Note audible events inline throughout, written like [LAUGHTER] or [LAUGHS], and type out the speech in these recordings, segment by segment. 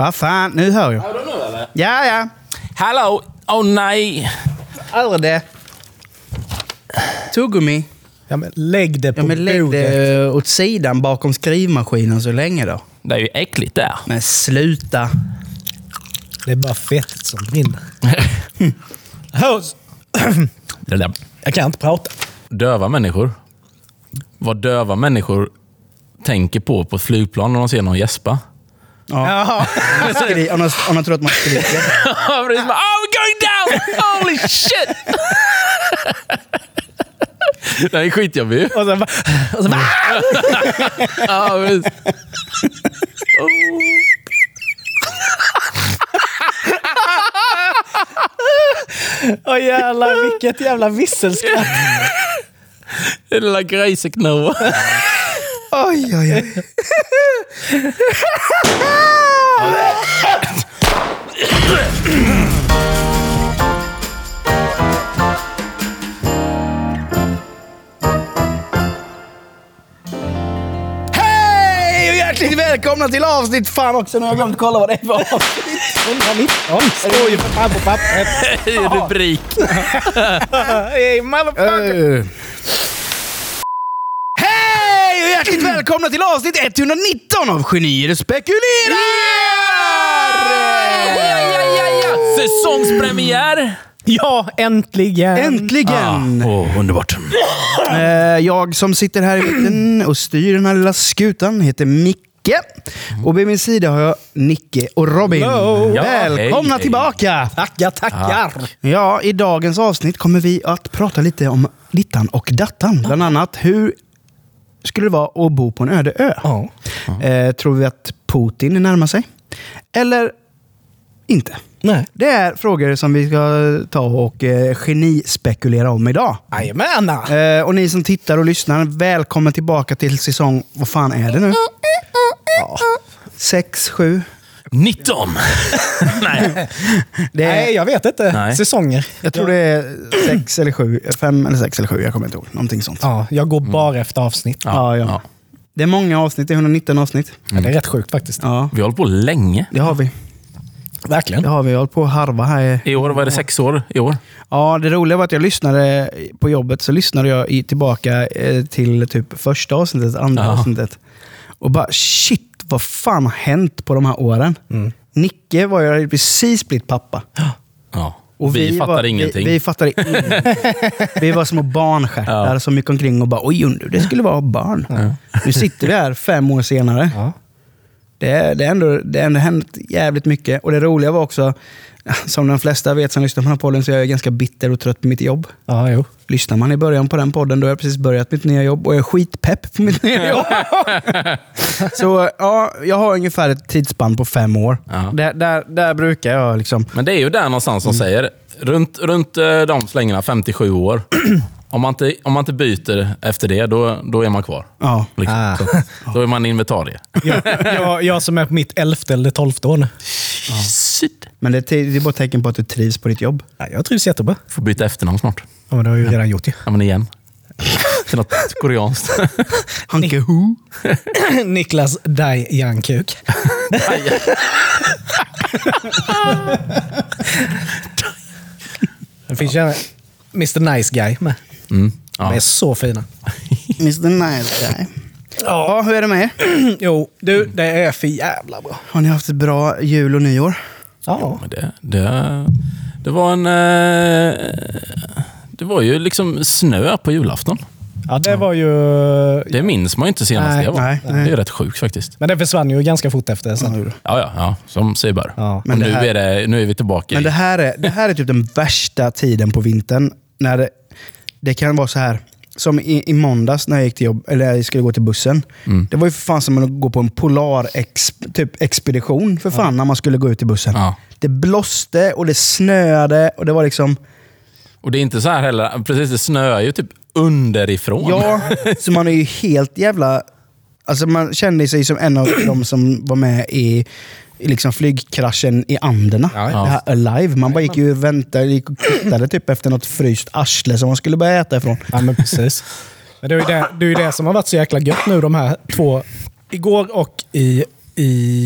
Vad fan, nu hör jag. Hör du nu eller? Ja, ja. Hallå! Åh nej! Aldrig det. Tuggummi. Ja, men lägg det på Ja, men lägg bordet. det åt sidan bakom skrivmaskinen så länge då. Det är ju äckligt där. Men sluta. Det är bara fettet som brinner. [LAUGHS] Hörs. Det där. Jag kan inte prata. Döva människor. Vad döva människor tänker på på ett flygplan när de ser någon gäspa. Ja. [LAUGHS] Skri- om, de, om de tror att man skriker. [LAUGHS] Ja, precis. Bara, Oh, we're going down! Holy shit! Här är skitjobbig. Och sen bara... Och sen bara [LAUGHS] Ja, precis. Åh jävlar, vilket jävla visselskratt. Lilla grejseknoa. Oj, oj, oj. Hej och hjärtligt välkomna till avsnitt... Fan också, nu har jag glömt kolla vad det är för avsnitt. 119 står ju för fan på pappret. Rubrik. Hey, motherfucker. Hej och hjärtligt [CLEARS THROAT] välkomna till avsnitt 119 av Genier spekulerar! Ja, ja, ja, ja. Säsongspremiär! Ja, äntligen. Äntligen! Åh, underbart. Eh, jag som sitter här i mitten och styr den här lilla skutan heter Micke. Och vid min sida har jag Nicke och Robin. Hello. Ja, Välkomna hej, hej. tillbaka! Tackar, tackar. Ja, i dagens avsnitt kommer vi att prata lite om dittan och dattan. Bland annat hur skulle det vara att bo på en öde ö? Ja. Eh, tror vi att Putin närmar sig? Eller inte? Nej. Det är frågor som vi ska ta och eh, genispekulera om idag. Jajamän. Eh, och ni som tittar och lyssnar, välkommen tillbaka till säsong... Vad fan är det nu? Sex, sju? 19! [LAUGHS] Nej. Det är, Nej, jag vet inte. Nej. Säsonger. jag tror det är sex eller sju. Fem eller sex eller sju, jag kommer inte ihåg. Någonting sånt. Ja, jag går bara efter avsnitt. Ja, ja. ja. Det är många avsnitt, det är 119 avsnitt. Ja, det är rätt sjukt faktiskt. Ja, Vi har hållit på länge. det har vi. Verkligen. Det har vi. Hållit på att harva här. i- I år var det sex år. I år. Ja, det roliga var att jag lyssnade på jobbet, så lyssnade jag tillbaka eh, till typ första avsnittet, andra Ja. avsnittet. Och bara shit, vad fan har hänt på de här åren? Mm. Nicke var ju precis blivit pappa. Ja. Och vi, fattar var, ingenting. Vi, vi fattade ingenting. [LAUGHS] vi var små barnstjärtar som gick omkring och bara oj, undrar det skulle vara barn. Nu sitter vi här fem år senare. Ja. Det, är ändå, det har ändå hänt jävligt mycket. Och det roliga var också, som de flesta vet som lyssnar på den här podden, så är jag ganska bitter och trött på mitt jobb. Ja, jo. Lyssnar man i början på den podden, då har jag precis börjat mitt nya jobb och jag är skitpepp på mitt nya jobb. [LAUGHS] så ja, jag har ungefär ett tidsspann på fem år. Ja. Där, där, där brukar jag liksom... Men det är ju där någonstans som säger, runt, runt eh, de slängarna, 57 år. Om man inte, om man inte byter efter det, då, då är man kvar. Ja. Liksom. Ah. Så, då är man inventarie. Jag, jag, jag som är på mitt elfte eller tolfte år nu. Shit. Men det är, det är bara tecken på att du trivs på ditt jobb. Ja, jag trivs jättebra. Får byta efternamn snart. Ja, men det har jag ju redan gjort ju. Ja, men igen. Till något koreanskt. [LAUGHS] Hanke Hu. [CLEARS THROAT] Niklas Dai Jankuk. [LAUGHS] Det finns ju en Mr Nice Guy med. Mm. De Ja. är så fina. [LAUGHS] Mr Nice Guy. Ja, hur är det med er? [CLEARS THROAT] Jo, du, det är för jävla bra. Har ni haft ett bra jul och nyår? Ja. Men det, det, det var en... eh, Det var ju liksom snö på julafton. Ja, det var ju... Det minns man ju inte senast Nej, det var. nej, Det nej. är ju rätt sjukt faktiskt. Men det försvann ju ganska fort efter sen. Ja, ja, ja. Som sig bör. Ja. Men det nu, här- är det, nu är vi tillbaka Men i... det här, är, det här är typ den värsta tiden på vintern. När det, det kan vara så här. Som i, i måndags när jag gick till jobb, eller jag skulle gå till bussen. Mm. Det var ju för fan som att gå på en polar ex, typ expedition för fan när man skulle gå ut till bussen. Ja. Det blåste och det snöade och det var liksom... Och det är inte så här heller. Precis, det snöar ju typ underifrån. Ja, [LAUGHS] så man är ju helt jävla... Alltså man kände sig som en av de som var med i, i liksom flygkraschen i Anderna. Ja, ja. Det här Alive. Man bara gick ju och väntade gick och tittade typ efter något fryst arsle som man skulle börja äta ifrån. Ja, men precis. Men det är ju det, det, är ju det som har varit så jäkla gött nu de här två, igår och i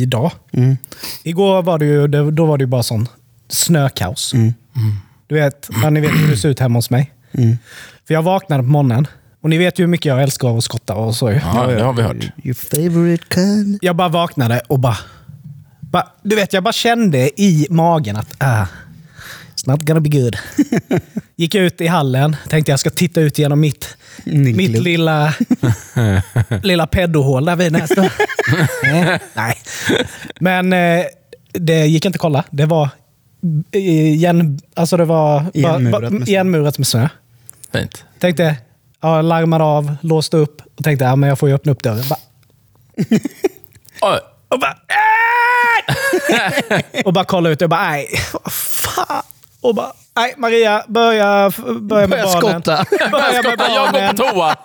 idag. Mm. Igår var det ju, då var det ju bara sån snökaos. Mm. Du vet, ja, ni vet hur det ser ut hemma hos mig. Mm. För jag vaknade på morgonen. Och ni vet ju hur mycket jag älskar att skotta och så. Ja, det har vi hört. Your favorite kind. Jag bara vaknade och bara, bara... Du vet, jag bara kände i magen att ah, it's not gonna be good. [LAUGHS] Gick ut i hallen, tänkte jag ska titta ut genom mitt, mitt lilla, [LAUGHS] lilla peddohål där vid nästa. [LAUGHS] Nej. Men eh, det gick inte att kolla. Det var eh, igen, alltså det var Igenmurat med snö. igenmurat med snö. Fint. Tänkte, ja, larmade av, låste upp och tänkte ja, men jag får ju öppna upp dörren. Bara, och bara... [LAUGHS] Och bara kolla ut och bara, nej, vad fan. Och bara, nej, Maria, börja, börja med Börja barnen. skotta. [LAUGHS] Börja med Jag går barnen. på toa.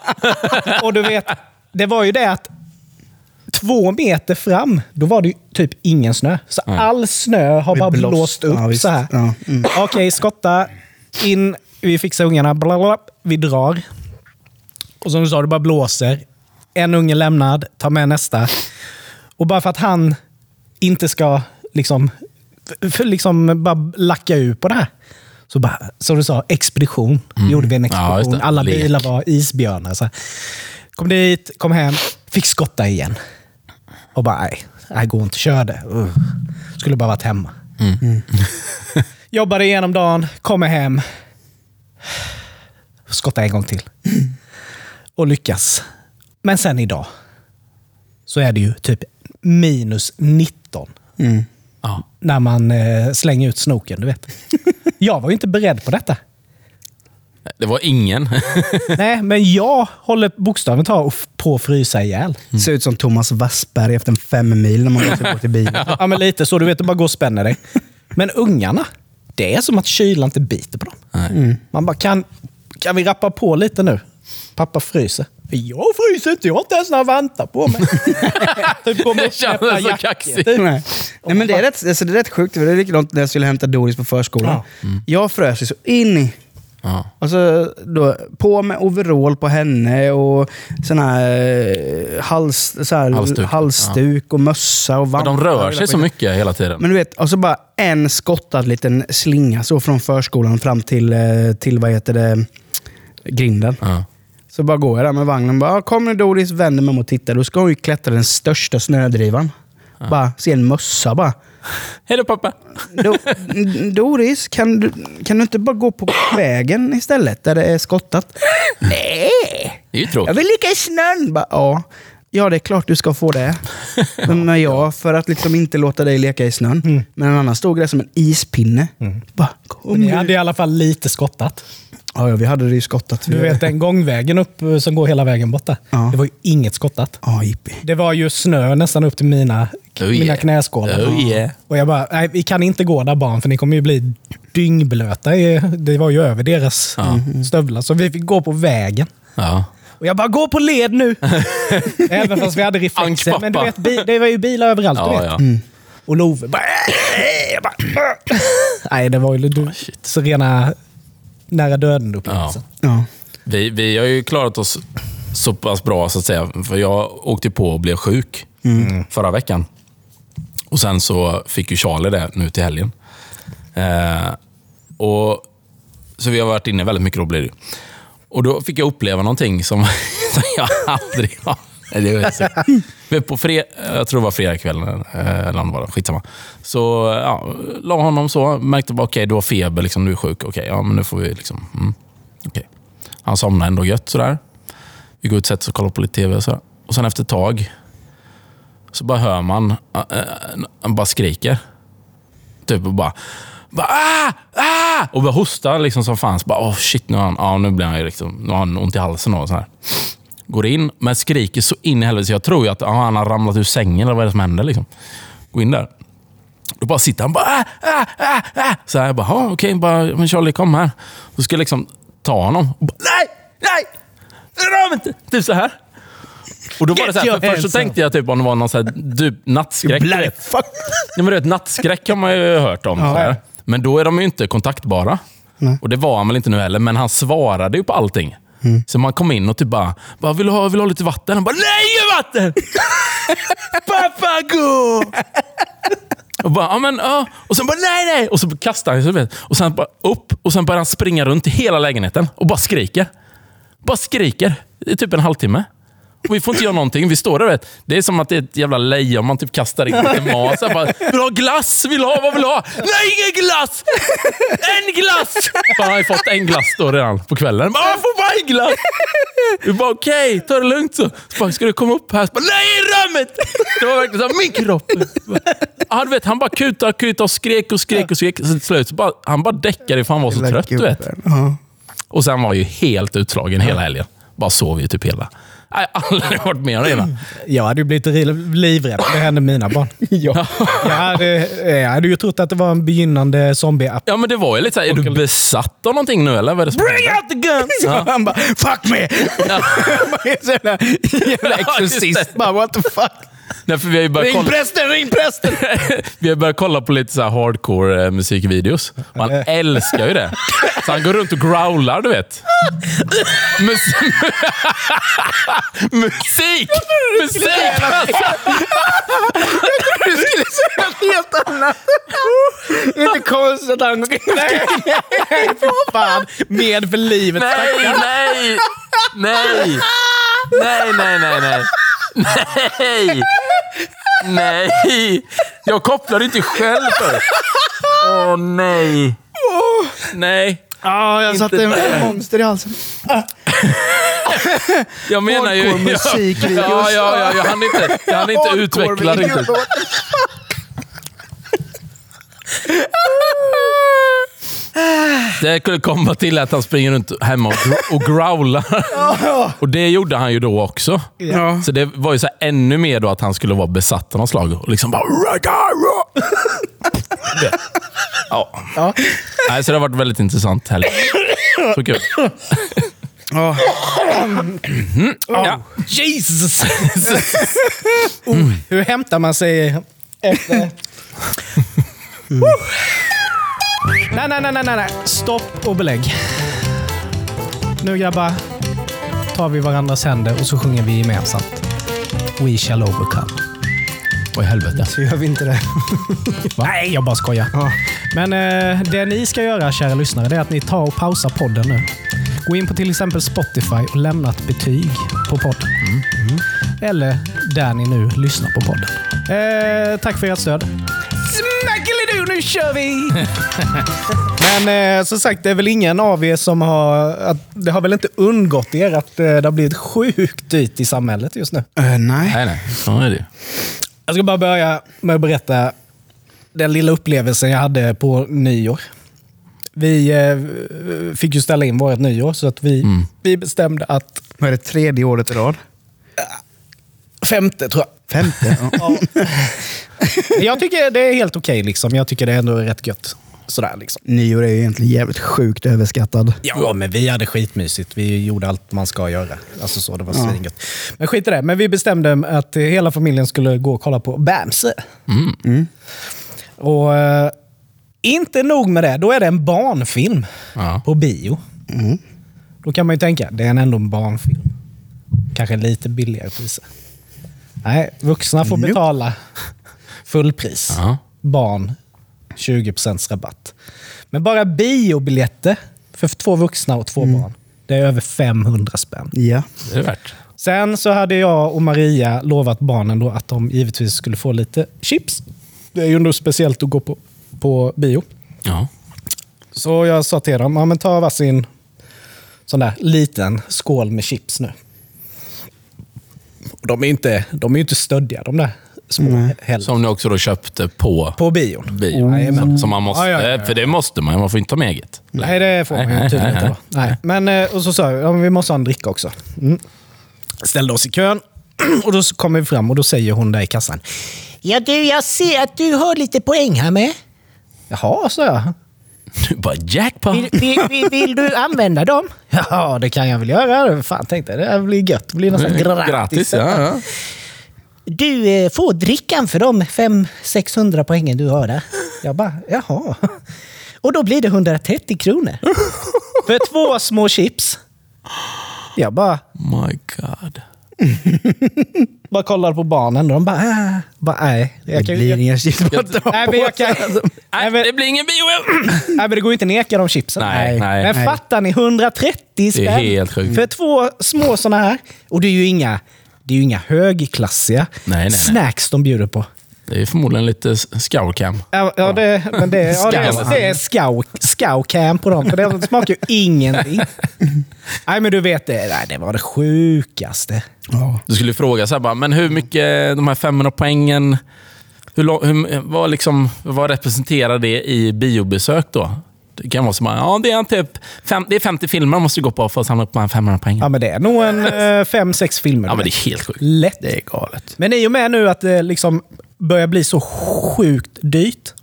[LAUGHS] Och du vet, det var ju det att två meter fram, då var det ju typ ingen snö. Så all snö har bara blåst. blåst upp Ja, så här. Ja, mm. Okej, skotta. In, vi fixar ungarna. Blablabla, vi drar. Och som du sa, det bara blåser. En unge lämnad, ta med nästa. Och bara för att han inte ska liksom, för liksom bara lacka ur på det här. Så bara, som du sa, expedition. Gjorde vi en Mm. Ja, expedition. det. Alla Lek. bilar var isbjörnar. Så. Kom dit, kom hem, fick skotta igen. Och bara, nej, det går inte. Körde. Uh. Skulle bara varit hemma. Mm. [LAUGHS] Jobbade igenom dagen, kommer hem. Skotta en gång till. Och lyckas. Men sen idag så är det ju typ minus 19 Mm. Ja. när man eh, slänger ut snoken, du vet. [LAUGHS] Jag var ju inte beredd på detta. Det var ingen. [LAUGHS] Nej, men jag håller bokstavligt talat på att frysa ihjäl. Ser ut som Thomas Wassberg efter en fem mil när man måste gå till bilen. [LAUGHS] Ja, men lite så. Du vet, det bara går och spänner dig. Men ungarna, det är som att kylan inte biter på dem. Nej. Man bara, kan, kan vi rappa på lite nu? Pappa fryser. Jag fryser inte, jag har inte ens några vantar på mig. [LAUGHS] typ Det känns med så kaxigt. typ. Nej. Nej, men det är rätt, alltså, det är rätt sjukt. Det är likadant när jag skulle hämta Doris på förskolan. Ja. Jag frös ju så in i... Ja. Alltså, då, på med overall på henne och sån här, eh, hals, så här, Halsduk. halsduk, och mössa och vantar. de rör sig så mycket hela tiden. Men du vet, och så bara en skottad liten slinga så från förskolan fram till, eh, till vad heter det, grinden. Ja. Så bara går jag där med vagnen bara, "Ja, kom nu Doris, vänder mig om och tittar. Då ska hon ju klättra den största snödrivan. Bara se en mössa bara. [LAUGHS] Hej då pappa! Do, Doris, kan du, kan du inte bara gå på vägen istället där det är skottat? Nej, Det är ju jag tråkigt. vill ligga i snön. Bara, ja. ja, det är klart du ska få det. [LAUGHS] Men jag, för att liksom inte låta dig leka i snön. Men en annan stod där som en ispinne. Bara, kom Men ni hade i alla fall lite skottat. Ja, ja, vi hade det ju skottat. Du vet den gångvägen upp eh, som går hela vägen borta. Ja. Det var ju inget skottat. Ja, jippi. Det var ju snö nästan upp till mina, Oh mina yeah. knäskålar. Oh yeah. Och jag bara, nej vi kan inte gå där barn för ni kommer ju bli dyngblöta. Det var ju över deras mm, stövlar. Så vi fick gå på vägen. Ja. Och jag bara, gå på led nu! [LAUGHS] Även fast vi hade reflexer. Men du vet, det var ju bilar överallt. du Ja, vet. ja. Och Love bara... "Äh!" Jag bara "Äh!" Nej, det var ju du, så rena nära döden-upplevelsen. Ja. Vi, vi har ju klarat oss så pass bra, så att säga. För jag åkte på och blev sjuk förra veckan. Och Sen så fick ju Charlie det nu till helgen. Eh, och, så vi har varit inne väldigt mycket, då blir det. Och Då fick jag uppleva någonting som, [LAUGHS] som jag aldrig har... Det var så. [LAUGHS] Men på fred, jag tror det var fredagskvällen, eh, eller var det, skitsamma. Så ja, la honom så, märkte bara okej, du har feber, liksom, du är sjuk. Okej, ja, men nu får vi liksom... Mm, okej. Han somnade ändå gött sådär. Vi går ut och sätter oss och kollar på lite TV. Och, sådär. och sen efter ett tag så bara hör man, äh, äh, han bara skriker. Typ och bara, bara ah, ah! Och bara hostar liksom som fan. Så bara, oh shit, nu, han, ja, nu blir han ju liksom, nu har han ont i halsen. Och så här. Går in, men skriker så in i helvete. Jag tror ju att han har ramlat ur sängen eller vad är det som händer. Liksom. Går in där. Då bara sitter han bara ah, ah, ah, ah. Så här, jag bara, "Ja, okej, bara, men Charlie kom här. Så ska jag liksom ta honom. Bara, nej, nej! Rör mig inte! Typ så här. Och då var det så här, för först så tänkte jag typ om det var någon så här, typ nattskräck. Bloody fuck. Ja, men du vet, nattskräck har man ju hört om. Ja. så här. Men då är de ju inte kontaktbara. Och det var han väl inte nu heller, men han svarade ju på allting. Mm. Så man kom in och typ bara, bara vill, du ha, vill du ha lite vatten? Han bara, nej inget vatten! [LAUGHS] Pappa gå! Och, bara, ja, men, ja. och sen bara nej, nej. Och så kastar han sig. Och sen bara upp och sen börjar han springa runt i hela lägenheten och bara skriker. Bara skriker i typ en halvtimme. Vi får inte göra någonting. Vi står där. Vet. Det är som att det är ett jävla lejon man typ kastar in lite mat. Bara, vill du ha glass? Vill du ha? Vad vill du ha? Nej, ingen glass! En glass! Bara, han har ju fått en glass då redan på kvällen. Bara, jag får bara en glass! Vi bara okej, ta det lugnt så. så bara, ska du komma upp här? Så bara, Nej, i rummet! Det var verkligen så här, min kropp. Ja, du vet, han bara kutade, kutade och skrek och skrek och skrek. Så till slut så bara, han bara däckade för han var så trött. Du vet. Och sen var ju helt utslagen hela helgen. Bara sov ju typ hela. Nej, Jag har aldrig varit med om det innan. Jag hade ju blivit livrädd. Det hände mina barn. [LAUGHS] Ja. Jag hade, jag hade ju trott att det var en begynnande zombie-app. Ja, men det var ju lite såhär, är du besatt av någonting nu eller? Vad är det som Bring händer? out the guns! [LAUGHS] Han bara, fuck me! Ja. [LAUGHS] Bara en sån jävla Ja, exorcist. Bara, what the fuck? Nej, för vi har ju börjat Ring kolla, prästen, ring prästen! [LAUGHS] vi har börjat kolla på lite så här hardcore eh, musikvideos. Och han älskar ju det. Så han går runt och growlar, du vet. Mus [LAUGHS] musik! Musik! Alltså. Du skulle säga något helt annat. Inte konstigt att han... Nej, Fy fan. Med för livet. Nej, nej! Nej! Nej, nej, nej, nej. Nej! Nej! Jag kopplar inte själv för. Åh, nej. Nej. Ja, jag satte en monster i halsen. Jag menar ju... Hardcore musikvideos. Ja, ja, ja, jag hann inte, jag hann inte utveckla riktigt. [LAUGHS] Det kunde komma till att han springer runt hemma och, gr- och growlar. [LAUGHS] Och det gjorde han ju då också. Ja. Så det var ju så här ännu mer då att han skulle vara besatt av något slag. Och liksom bara... [LAUGHS] Ja. Ja. Nej, så det har varit väldigt intressant helg. Så kul. Ja. Ja. Jesus! [LAUGHS] oh, hur hämtar man sig efter... Nej, nej, nej, nej, nej. Stopp och belägg. Nu grabbar tar vi varandras händer och så sjunger vi gemensamt. We shall overcome. Vad i helvete. Så gör vi inte det. Nej, jag bara skojar. Ja. Men eh, det ni ska göra, kära lyssnare, det är att ni tar och pausar podden nu. Gå in på till exempel Spotify och lämna ett betyg på podden. Mm. Eller där ni nu lyssnar på podden. Eh, tack för ert stöd. Smackelido, nu kör vi! [LAUGHS] Men eh, som sagt, det är väl ingen av er som har... Att, det har väl inte undgått er att eh, det har blivit sjukt dyrt i samhället just nu. Eh, nej. Nej, nej. Så är det. Jag ska bara börja med att berätta den lilla upplevelsen jag hade på nyår. Vi eh, fick ju ställa in vårt nyår, så att vi, vi bestämde att... Vad är det, tredje året i rad? Femte, tror jag. Femte? Ja. [LAUGHS] Jag tycker det är helt okej. liksom. Jag tycker det är ändå rätt gött. Sådär liksom. Nyår är ju egentligen jävligt sjukt överskattad. Ja, men vi hade skitmysigt. Vi gjorde allt man ska göra. Alltså så, det var svingött. Men skit i det. Men vi bestämde att hela familjen skulle gå och kolla på Bamse. Och eh, inte nog med det, då är det en barnfilm Ja. på bio. Då kan man ju tänka, det är ändå en barnfilm. Kanske lite billigare priser. Nej, vuxna får Nope. betala fullpris. Ja. Barn 20% rabatt. Men bara biobiljetter för två vuxna och två barn, det är över 500 spänn. Ja. Det är värt. Sen så hade jag och Maria lovat barnen då att de givetvis skulle få lite chips. Det är ju ändå speciellt att gå på, på bio. Ja. Så jag sa till dem, ja, men ta varsin sån där liten skål med chips nu. De är ju inte, de är ju inte stöddiga de där små heller. Som ni också då köpte på På bion. bio. Jajamän. Som man måste, Ja, ja, ja, ja. För det måste man Man får inte ta med eget. Nej, det får man ju nej, tydligen inte. Nej. Men, eh, och så sa jag, vi måste ha en dricka också. Mm. Ställde oss i kön [CLEARS THROAT] och då kommer vi fram och då säger hon där i kassan. Ja du, jag ser att du har lite poäng här med. Jaha, sa jag. Du bara jackpot. Vill, vill, vill, vill du använda dem? Ja, det kan jag väl göra. Fan, tänkte jag. Det blir gött. Det blir nästan gratis. Gratis, ja. ja. Du eh, får drickan för de 500-600 poängen du har där. Jag bara, jaha. Och då blir det 130 kronor. för två små chips. Jag bara, My God. [LAUGHS] bara kollade på barnen och de bara, äh, bara nej. Jag Det kan, blir inga chips nej, men på jag kan, sig, nej, men, det blir ingen bio! nej, men det går ju inte att neka de chipsen. Nej, nej. Men Nej. fattar ni? 130 spänn helt sjukt. för två små sådana här. Och det är ju inga, det är ju inga högklassiga Nej, nej, nej. snacks de bjuder på. Det är förmodligen lite scourcam. Ja, ja, det, men det, ja, det, är, det är scoutcamp på dem, för det smakar ju ingenting. Nej, men du vet, det, nej, det var det sjukaste. Ja. Du skulle fråga så här bara, men hur mycket, de här 500 poängen, hur, hur, vad, liksom, vad representerar det i biobesök då? Det kan vara som, ja det är typ fem, det är 50 filmer man måste gå på för att samla upp de här 500 poängen. Ja, men det är nog en eh, fem, sex filmer. Ja, men det är helt sjukt. Lätt. Det är galet. Men i och med nu att det liksom börjar bli så sjukt dyrt.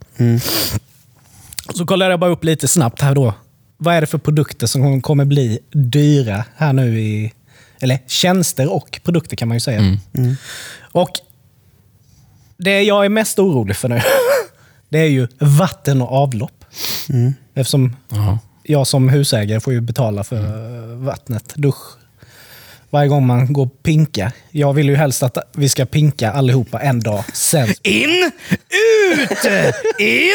Så kollade jag bara upp lite snabbt här då. Vad är det för produkter som kommer bli dyra här nu i... Eller tjänster och produkter kan man ju säga. Och det jag är mest orolig för nu, [LAUGHS] det är ju vatten och avlopp. Eftersom Jaha. jag som husägare får ju betala för vattnet, dusch, varje gång man går pinka. Jag vill ju helst att vi ska pinka allihopa en dag. Sen... In, ut, in!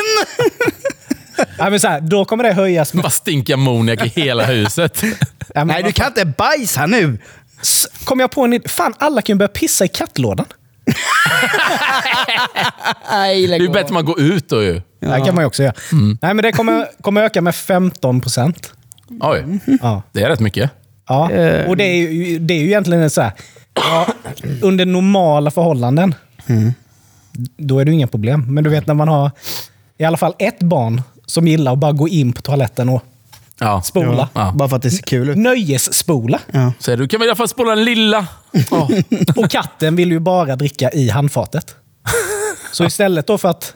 Ja, men så här, då kommer det höjas med... Bara stinka ammoniak i hela huset. Ja, Nej, du kan inte bajsa nu. S- Kom jag på en idé? Fan, alla kan ju börja pissa i kattlådan. Nej, Det är bättre att man går ut då ju. Det här kan man ju också göra. Nej, men det kommer, kommer öka med 15 procent. Oj, Ja. det är rätt mycket. Ja. Och det är ju, det är ju egentligen så här. Ja, under normala förhållanden, då är det ju inga problem. Men du vet när man har i alla fall ett barn som gillar att bara gå in på toaletten och Ja. spola. Ja. Bara för att det ser kul ut. Nöjesspola. Ja. Så du kan väl i alla fall spola den lilla. Ja. Och katten vill ju bara dricka i handfatet. Så istället då för att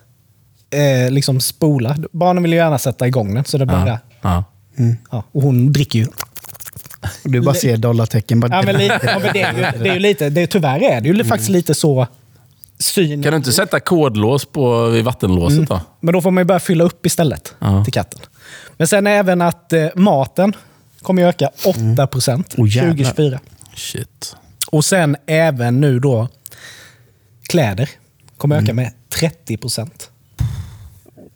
eh, liksom spola, barnen vill ju gärna sätta igång den. Så det bara, ja. Ja. och hon dricker ju. Och du bara ser dollartecken. Bara Ja, men lite, ja, men det, är ju, det är ju lite, det, tyvärr är det ju faktiskt lite så syn. Kan du inte sätta kodlås på vid vattenlåset då? Men då får man ju börja fylla upp istället Ja. till katten. Men sen även att eh, maten kommer ju öka 8 procent Oh, jävlar. 2024. Shit. Och sen även nu då kläder kommer öka med 30 procent.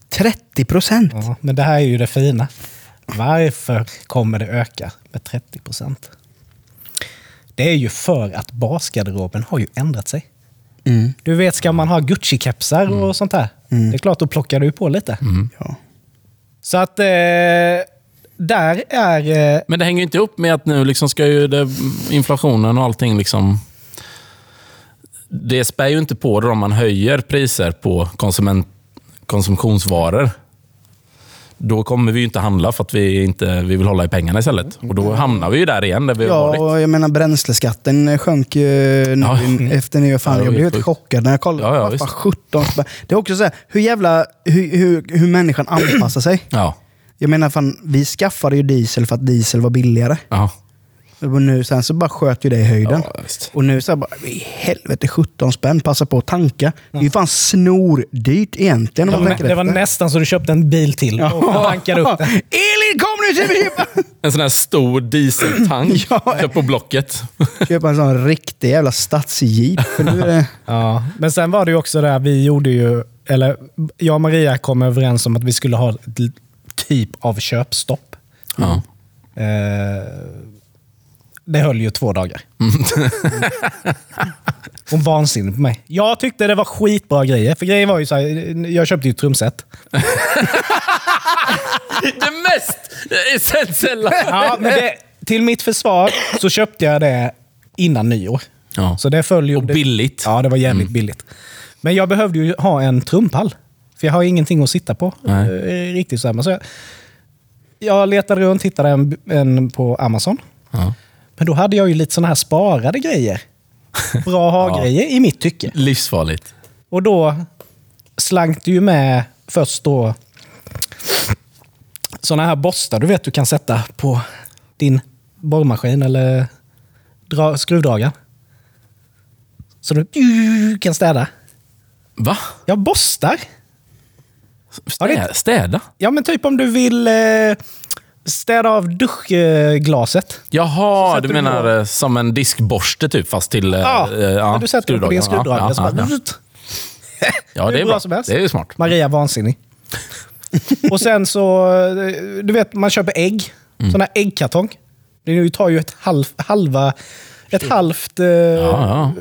30 procent. Ja, men det här är ju det fina. Varför kommer det öka med 30 procent? Det är ju för att basgarderoben har ju ändrat sig. Mm. Du vet, ska man ha Gucci-kepsar och sånt där, det är klart, då plockar du på lite. Ja. Så att eh, där är... Eh, Men det hänger ju inte upp med att nu liksom ska ju det, inflationen och allting liksom... Det spär ju inte på det om man höjer priser på konsument, konsumtionsvaror. Då kommer vi ju inte handla för att vi, inte, vi vill hålla i pengarna istället. Och då hamnar vi ju där igen där vi Ja, varit. och jag menar bränsleskatten sjönk ju nu Ja. efter nyår. Fan, Ja, jag blev helt chockad när jag kollade. Ja, ja, Vad visst. fan, 17 spänn. Det är också så här, hur jävla... Hur, hur, hur människan anpassar sig. Ja. Jag menar, fan, vi skaffade ju diesel för att diesel var billigare. Ja. Och nu, sen så bara sköt ju det i höjden. Ja, och nu så här bara, i helvete 17 spänn, passa på att tanka. Det är ju fan snordyrt egentligen om det, det var nästan så du köpte en bil till och tankade upp den. [LAUGHS] Elin, kom nu så vi köpa! [LAUGHS] En sån här stor dieseltank [LAUGHS] Ja. på Blocket. köpa en sån riktig jävla stadsjeep. Det... Ja, men sen var det ju också där, vi gjorde ju, eller jag och Maria kom överens om att vi skulle ha ett typ av köpstopp. Ja. Eh, det höll ju två dagar. [LAUGHS] Hon vansinnig på mig. Jag tyckte det var skitbra grejer. För grejen var ju så här, jag köpte ju ett trumset. [LAUGHS] Det mest essentiella! Ja, men det, till mitt försvar så köpte jag det innan nyår. Ja. Så det föll ju... Och billigt. Ja, det var jävligt billigt. Men jag behövde ju ha en trumpall. För jag har ingenting att sitta på. Nej. Eh, Riktigt så här. Så jag, jag letade runt, hittade en, en på Amazon. Ja. Men då hade jag ju lite såna här sparade grejer. Bra [LAUGHS] ha-grejer i mitt tycke. Livsfarligt. Och då slank det ju med först då såna här borstar du vet du kan sätta på din borrmaskin eller dra, skruvdragaren. Så du kan städa. Va? Ja, borstar. Ja, städa? Ja, men typ om du vill eh, städa av duschglaset. Jaha, sätter du du menar på- eh, som en diskborste typ, fast till... eh, Ja, eh, ja, du sätter den på din skruvdragare. Ja, ja, ja. ja, det är bra bra. Det är ju smart. Maria vansinnig. [LAUGHS] och sen så, eh, du vet, man köper ägg. Mm. Sån här äggkartong. Det tar ju ett halv, halva, ett halvt eh, Ja,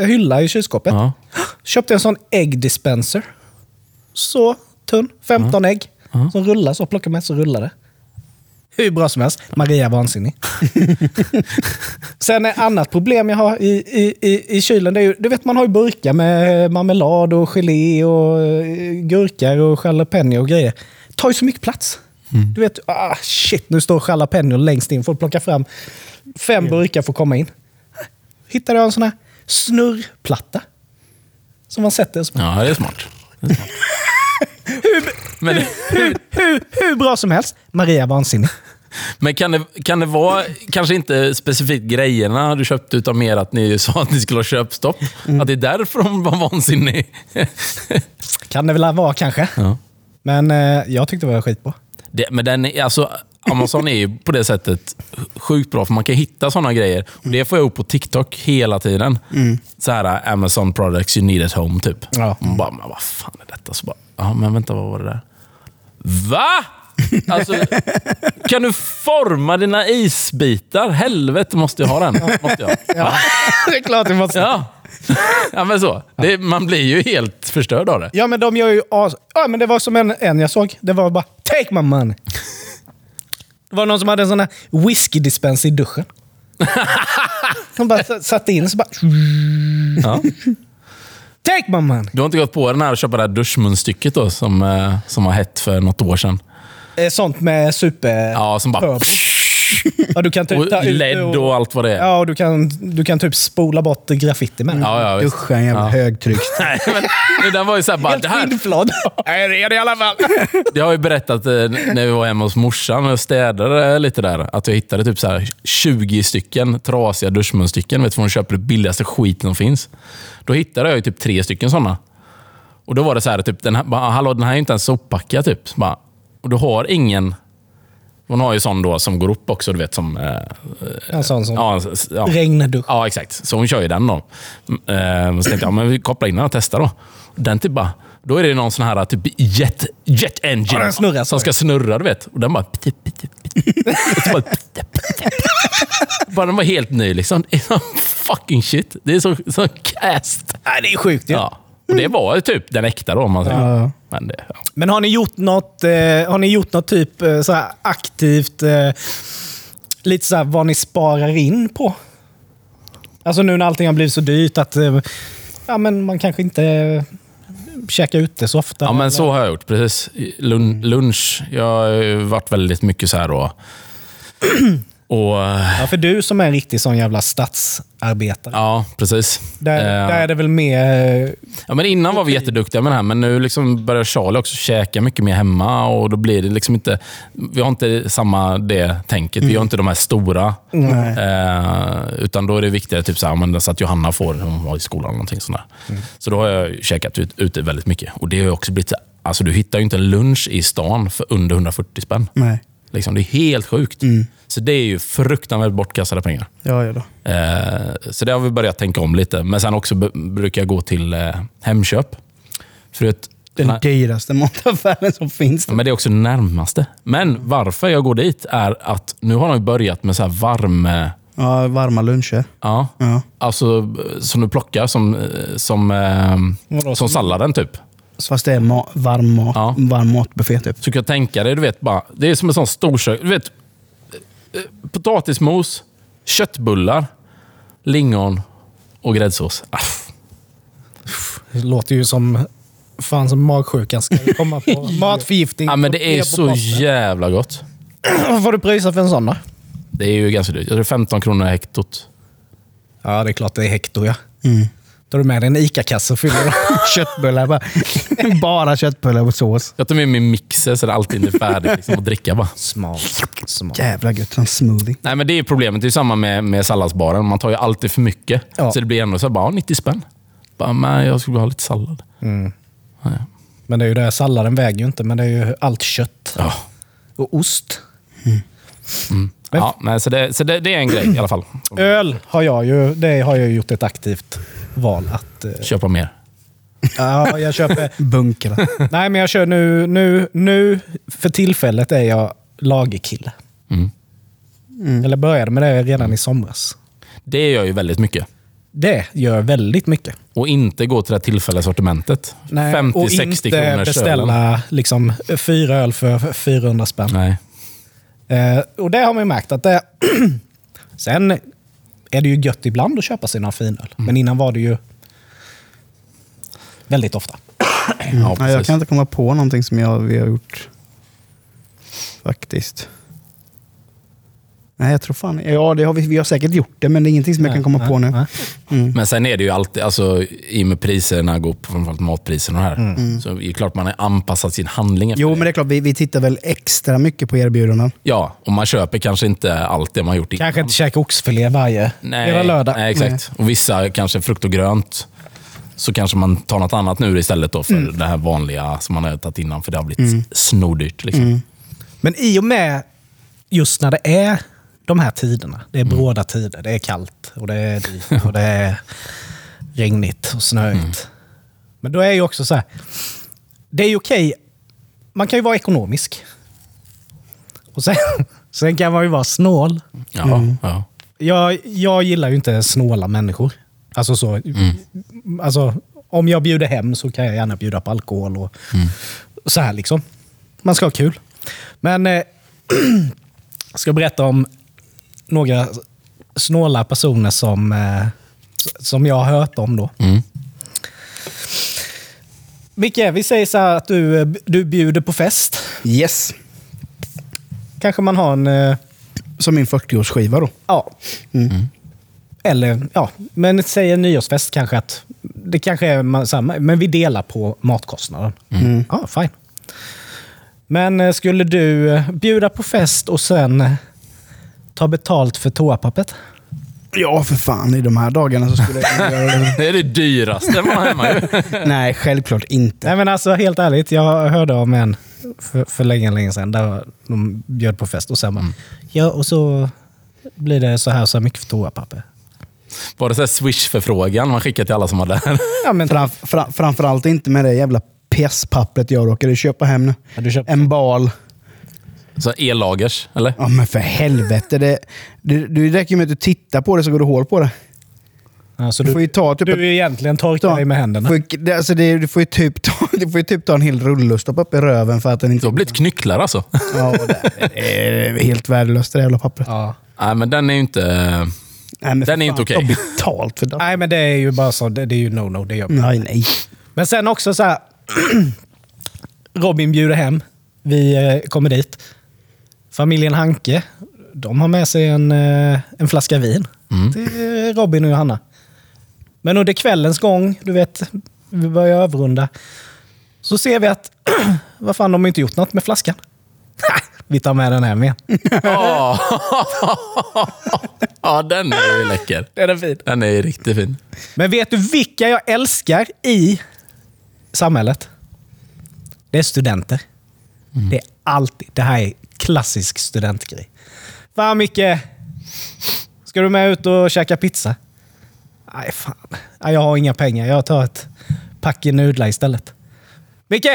eh, hylla i kylskåpet. Ja. [GASPS] Köpte en sån äggdispenser. Så tunn, 15 ägg. Som rullar så, plockar med så rullar det. Hur bra som helst. Maria är vansinnig. [LAUGHS] Sen ett annat problem jag har i, i, i, i kylen, det är ju, du vet man har ju burkar med marmelad och gelé och eh, gurkor och jalapeno och grejer. Det tar ju så mycket plats. Du vet, ah, shit, nu står jalapeno längst in. Får plocka fram fem burkar för att komma in. Hittade jag en sån här snurrplatta. Som man sätter. Så Ja, det är smart. Det är smart. [LAUGHS] Men, hur, hur, hur bra som helst. Maria är vansinnig. men kan, det, kan det vara, kanske inte specifikt grejerna du köpte, utan mer att ni sa att ni skulle ha köpstopp? Mm. Att det är därför de var vansinnig? Kan det väl vara kanske. ja. Men eh, jag tyckte det var skitbra. Det, men den, alltså, Amazon är ju på det sättet sjukt bra, för man kan hitta sådana grejer. Och det får jag upp på TikTok hela tiden. Så här Amazon products you need at home, typ. Ja. Man bara, men vad fan är detta? Så bara, ja men vänta, vad var det där? Va? Alltså, kan du forma dina isbitar? Helvete måste jag ha den. Måste jag. Ja. [LAUGHS] det är klart det måste. Ja. ja, men så. Det, man blir ju helt förstörd av det. Ja, men de gör ju as... Ja, men det var som en, en jag såg. Det var bara “Take my money”. Det var någon som hade en sån här whisky-dispens i duschen. [LAUGHS] De bara satte in så bara... Ja. “Take my money”. Du har inte gått på den här att köpa det här duschmunstycket då, som, eh, som var hett för något år sedan? Eh, Sånt med super... Ja, som bara... Turbo. Ja, du kan typ ta Och ut LED och allt vad det är. Ja, och du kan, du kan typ spola bort graffiti med den. Ja, ja, visst. Duscha en jävla Ja. högtryck. [LAUGHS] Nej, men det där var ju såhär bara... Helt skinnflådd. Jag är redo i alla fall. [LAUGHS] det har jag ju berättat eh, när vi var hemma hos morsan och städade lite där. Att jag hittade typ så här 20 stycken trasiga duschmunstycken. Vet du, de köper det billigaste skiten som finns. Då hittade jag ju typ tre stycken sådana. Och då var det så här, typ, den här, bara, hallå, den här är ju inte ens soppackad. Typ. Bara, och du har ingen... Hon har ju sån då som går upp också, du vet som... Eh, En sån som ja, ja. regndusch. Ja, exakt. Så hon kör ju den då. Mm, Så tänkte jag, men vi kopplar in den och testar då. Den typ bara... Då är det någon sån här typ jet, jet engine Ja, snurrar så. som ska snurra, du vet. Och den bara... Bara, bara den var helt ny liksom. Fucking shit. Det är så, så cast. Nej, det är sjukt ju. Ja. Och det var ju typ den äkta då, om man säger. Ja. Men det, ja. Men har ni gjort något, eh, har ni gjort något typ eh, så aktivt, eh, lite så här vad ni sparar in på? Alltså nu när allting har blivit så dyrt att eh, ja, men man kanske inte eh, käkar ute så ofta. Ja, men eller- så har jag gjort. Precis. Lun lunch. Jag har varit väldigt mycket så här då. Och... Ja, för du som är en riktig sån jävla stadsarbetare. Ja, precis. Där, Eh, där är det väl mer... eh, Ja, men innan var vi jätteduktiga med det här, men nu liksom börjar Charlie också käka mycket mer hemma. och då blir det liksom inte... Vi har inte samma det tänket. Vi har inte de här stora. Eh, utan då är det viktigare typ så, här, men så att Johanna får hon var i skolan. eller Någonting sånt där. Så då har jag käkat ut, ute väldigt mycket. Och det har också blivit... Alltså, du hittar ju inte en lunch i stan för under 140 spänn. Nej. Liksom, det är helt sjukt. Så det är ju fruktansvärt bortkastade pengar. Ja, ja då. Eh, så det har vi börjat tänka om lite. Men sen också b- brukar jag gå till eh, Hemköp. För att, Den Nej, dyraste mataffären som finns. men det är också närmaste. Men varför jag går dit är att nu har de börjat med så här varm... Ja, varma luncher. Ja, Ja. alltså eh, som du plockar som, eh, som, eh, som salladen typ. Så Fast det är ma- varm, mat, Ja. varm matbuffé typ. Så kan jag tänka dig, du vet bara, det är som en sån storkök. Du vet, eh, potatismos, köttbullar, lingon och gräddsås. Ah, Det låter ju som fan som magsjukan ska komma på. [LAUGHS] Matförgiftning. Ja, men det är så jävla gott. Vad får du pröjsa för en sån då? Det är ju ganska dyrt. Jag tror 15 kronor hektot. Ja, det är klart det är hekto ja. Mm. Tar du med dig en ICA-kasse och fyller? [LAUGHS] Köttbullar bara. [LAUGHS] bara köttbullar och sås. Jag tar med min mixer så det alltid är färdigt liksom, att dricka bara. Smalt. Smalt. Jävla gött. En smoothie. Nej, men det är problemet. Det är samma med, med salladsbaren. Man tar ju alltid för mycket. Ja. Så det blir ändå så här, bara, 90 spänn. Bara, men jag skulle vilja ha lite sallad. Mm. Ja, ja. Men det är ju det, salladen väger ju inte, men det är ju allt kött. Ja. Och ost. Mm. Ja, nej, så det, så det, det är en grej i alla fall. Öl har jag ju, det har jag ju gjort ett aktivt val att... eh, Köpa mer. Ja, jag köper... [LAUGHS] Bunkra. Nej, men jag kör nu, nu, nu, för tillfället är jag lagerkille. Mm. Eller började med det redan i somras. Det gör ju väldigt mycket. Det gör väldigt mycket. Och inte gå till det tillfälliga sortimentet. Nej, 50-60 och inte kronor beställa liksom, fyra öl för 400 spänn. Nej. Eh, och det har man ju märkt att det... [CLEARS THROAT] Sen är det ju gött ibland att köpa sig någon finöl. Mm. Men innan var det ju väldigt ofta. [CLEARS THROAT] Ja, Nej, jag kan inte komma på någonting som jag, vi har gjort. Faktiskt. Nej, jag tror fan... Ja, det har vi, vi har säkert gjort det, men det är ingenting som jag kan komma på nu. Nej. Men sen är det ju alltid, alltså, i och med priserna går upp, framförallt matpriserna och här, Mm. så är det klart man har anpassat sin handling efter Jo, det. men det är klart, vi, vi tittar väl extra mycket på erbjudanden. Ja, och man köper kanske inte allt det man gjort innan. Kanske inte käka oxfilé varje Nej, hela lördag. nej exakt. Och vissa kanske frukt och grönt. Så kanske man tar något annat nu istället då för Mm. det här vanliga som man har tagit innan, för det har blivit snordyrt. Liksom. Men i och med just när det är de här tiderna. Det är bråda tider. Det är kallt och det är dyrt [LAUGHS] och det är regnigt och snöigt. Men då är ju också så här. Det är ju okej. Man kan ju vara ekonomisk. Och sen, [LAUGHS] sen kan man ju vara snål. Ja, ja. Jag, jag gillar ju inte snåla människor. Alltså så. Alltså, om jag bjuder hem så kan jag gärna bjuda på alkohol och så här liksom. Man ska ha kul. Men eh, jag [CLEARS THROAT] ska berätta om några snåla personer som, eh, som jag har hört om då. Mm. Micke, vi säger så här att du, du bjuder på fest. Yes. Kanske man har en... eh, Som min 40-årsskiva då. Ja. Eller, ja, men säg en nyårsfest kanske att det kanske är ma- samma, men vi delar på matkostnaden. Ja, fine. Men eh, skulle du bjuda på fest och sen eh, ta betalt för toapappret? Ja, för fan. I de här dagarna så skulle jag göra det. [LAUGHS] Det är det dyraste man har hemma ju. [LAUGHS] Nej, självklart inte. Nej men alltså helt ärligt, jag hörde om en för, för länge, länge sedan där de bjöd på fest och sen bara, ja och så blir det så här så här mycket för toapapper. Var det så här swish-förfrågan man skickade till alla som var där? [LAUGHS] Ja, men, Fram, fra, framförallt inte med det jävla pisspappret jag råkade köpa hem nu. Ja, En bal. Så ellagers, eller? Ja men för helvete. Det, det, det räcker ju med att du tittar på det så går det hål på det. alltså, Du du, får ju ta typ du är egentligen torkar dig med händerna. Får, ju- det, alltså det, du, får ju typ ta, [LAUGHS] du får ju typ ta en hel rulle och stoppa upp i röven för att den Du inte... har blivit knycklar alltså. Ja, det är helt värdelöst det jävla pappret. Ja. Nej, men den är ju inte... Nej, Den är fan, inte okej. Ta betalt för det. Nej, men det är ju bara så. Det, det är ju no-no. Det gör. Nej, nej. Men sen också så här. [CLEARS THROAT] Robin bjuder hem. Vi eh, kommer dit. Familjen Hanke, de har med sig en, eh, en flaska vin till Robin och Johanna. Men under kvällens gång, du vet, vi börjar överrunda. Så ser vi att, [CLEARS THROAT] vad fan, de har inte gjort något med flaskan. [LAUGHS] vi tar med den hem igen. Ja, [LAUGHS] ja den är ju läcker. [LAUGHS] Den är fin. Den är riktigt fin. Men vet du vilka jag älskar i samhället? Det är studenter. Det är alltid. Det här är klassisk studentgrej. Fan Micke! Ska du med ut och käka pizza? Nej, fan. Jag har inga pengar. Jag tar ett packe nudlar istället. Micke!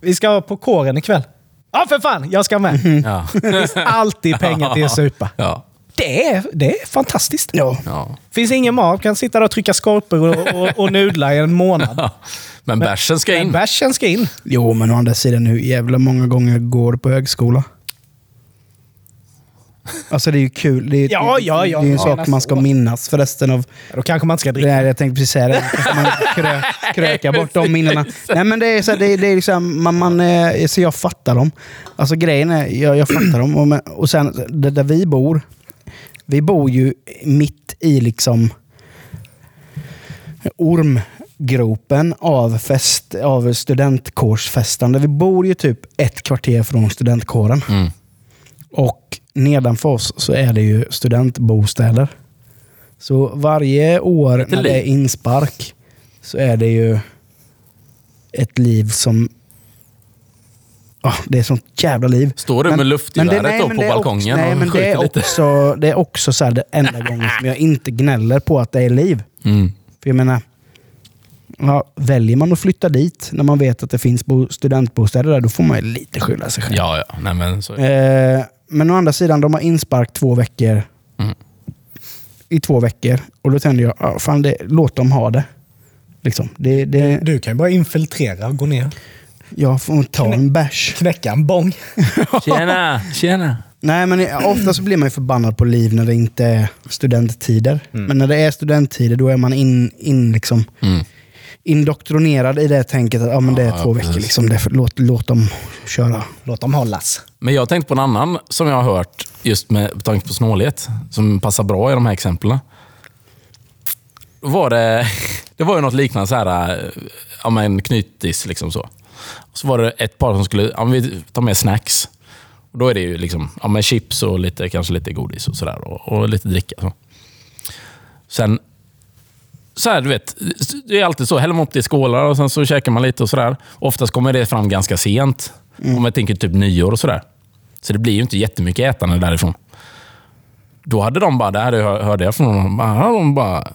Vi ska på kåren ikväll. Ja, för fan! Jag ska med. Ja. Det finns alltid pengar till att [LAUGHS] supa. Ja. Det är, det är fantastiskt. Ja. ja. Finns ingen mat, kan sitta där och trycka skorpor och, och, och nudla i en månad. Men bärsen ska Men in. bärsen ska in. Jo, men å andra sidan hur jävla många gånger går du på högskola? Alltså det är ju kul. Det är, Ja, ja, ja. det är ju en Ja, sak man ska minnas för resten av... Då kanske man inte ska Det dricka. här, jag tänkte precis säga det. Man krö, [LAUGHS] krökar bort de minnena. Nej, men det är så här, det, det är liksom, man, man, eh, så jag fattar dem. Alltså grejen är, jag, jag fattar dem. Och, och sen, där, där vi bor, vi bor ju mitt i liksom ormgropen av, fest, av studentkårsfestande. Vi bor ju typ ett kvarter från studentkåren. Mm. Och nedanför oss så är det ju studentbostäder. Så varje år när det är inspark så är det ju ett liv som ah, det är sånt jävla liv. Står du med luftgeväret då men på balkongen nej, och men [LAUGHS] det är också, det är också så här det enda gången som jag inte gnäller på att det är liv. Mm. För jag menar, ja, väljer man att flytta dit när man vet att det finns bo- studentbostäder där, då får man ju lite skylla sig själv. Ja, ja. Nej, men så. Eh, men å andra sidan, de har inspark två veckor. Mm. I två veckor. Och då tänkte jag, ah, fan det, låt dem ha det. Liksom. Det, det, Du kan ju bara infiltrera och gå ner. jag får ta en bärs. Knäcka en bong. [LAUGHS] Tjena! Tjena! Nej, men ofta så blir man ju förbannad på liv när det inte är studenttider. Men när det är studenttider, då är man in, in liksom, Mm. Indoktrinerad i det tänket att ah, men det är två veckor. Liksom. Det, låt, låt dem köra. Låt dem hållas. Men jag tänkte på en annan som jag har hört, just med tanke på snålhet, som passar bra i de här exemplen. Var det, [LAUGHS] det var ju något liknande, så här, eh, ja, men knytis. Liksom så. så var det ett par som skulle ja, vi tar med snacks. Och Då är det ju liksom, ja, men chips och lite, kanske lite godis och sådär. Och, och lite dricka. Så. Sen, så här, du vet, det är alltid så. Häller man upp det i skålar och sen så käkar man lite och sådär. Oftast kommer det fram ganska sent. Om jag tänker typ nyår och sådär. Så det blir ju inte jättemycket ätande därifrån. Då hade de bara, det här hörde jag från dem, bara, de bara,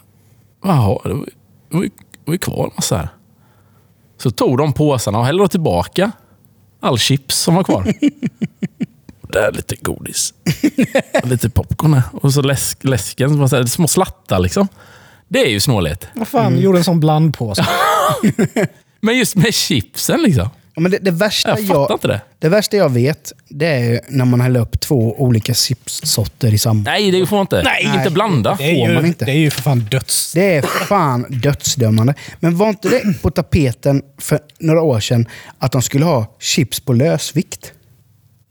jaha, det var, det var, det var kvar en massa här. Så tog de påsarna och hällde tillbaka all chips som var kvar. [LAUGHS] Där är lite godis. Lite popcorn här. Och så läsk, läsken, så här, små slattar liksom. Det är ju snålhet. Vad fan, gjorde en sån blandpåse. [LAUGHS] Men just med chipsen liksom. Ja, men det, det, värsta Jag jag, inte det. det värsta jag vet, det är när man häller upp två olika chipssorter i samma. Nej, det får man inte. Nej. inte blanda. Det är, Får ju, man inte. det är ju för fan döds... Det är fan dödsdömande. Men var inte det på tapeten för några år sedan att de skulle ha chips på lösvikt?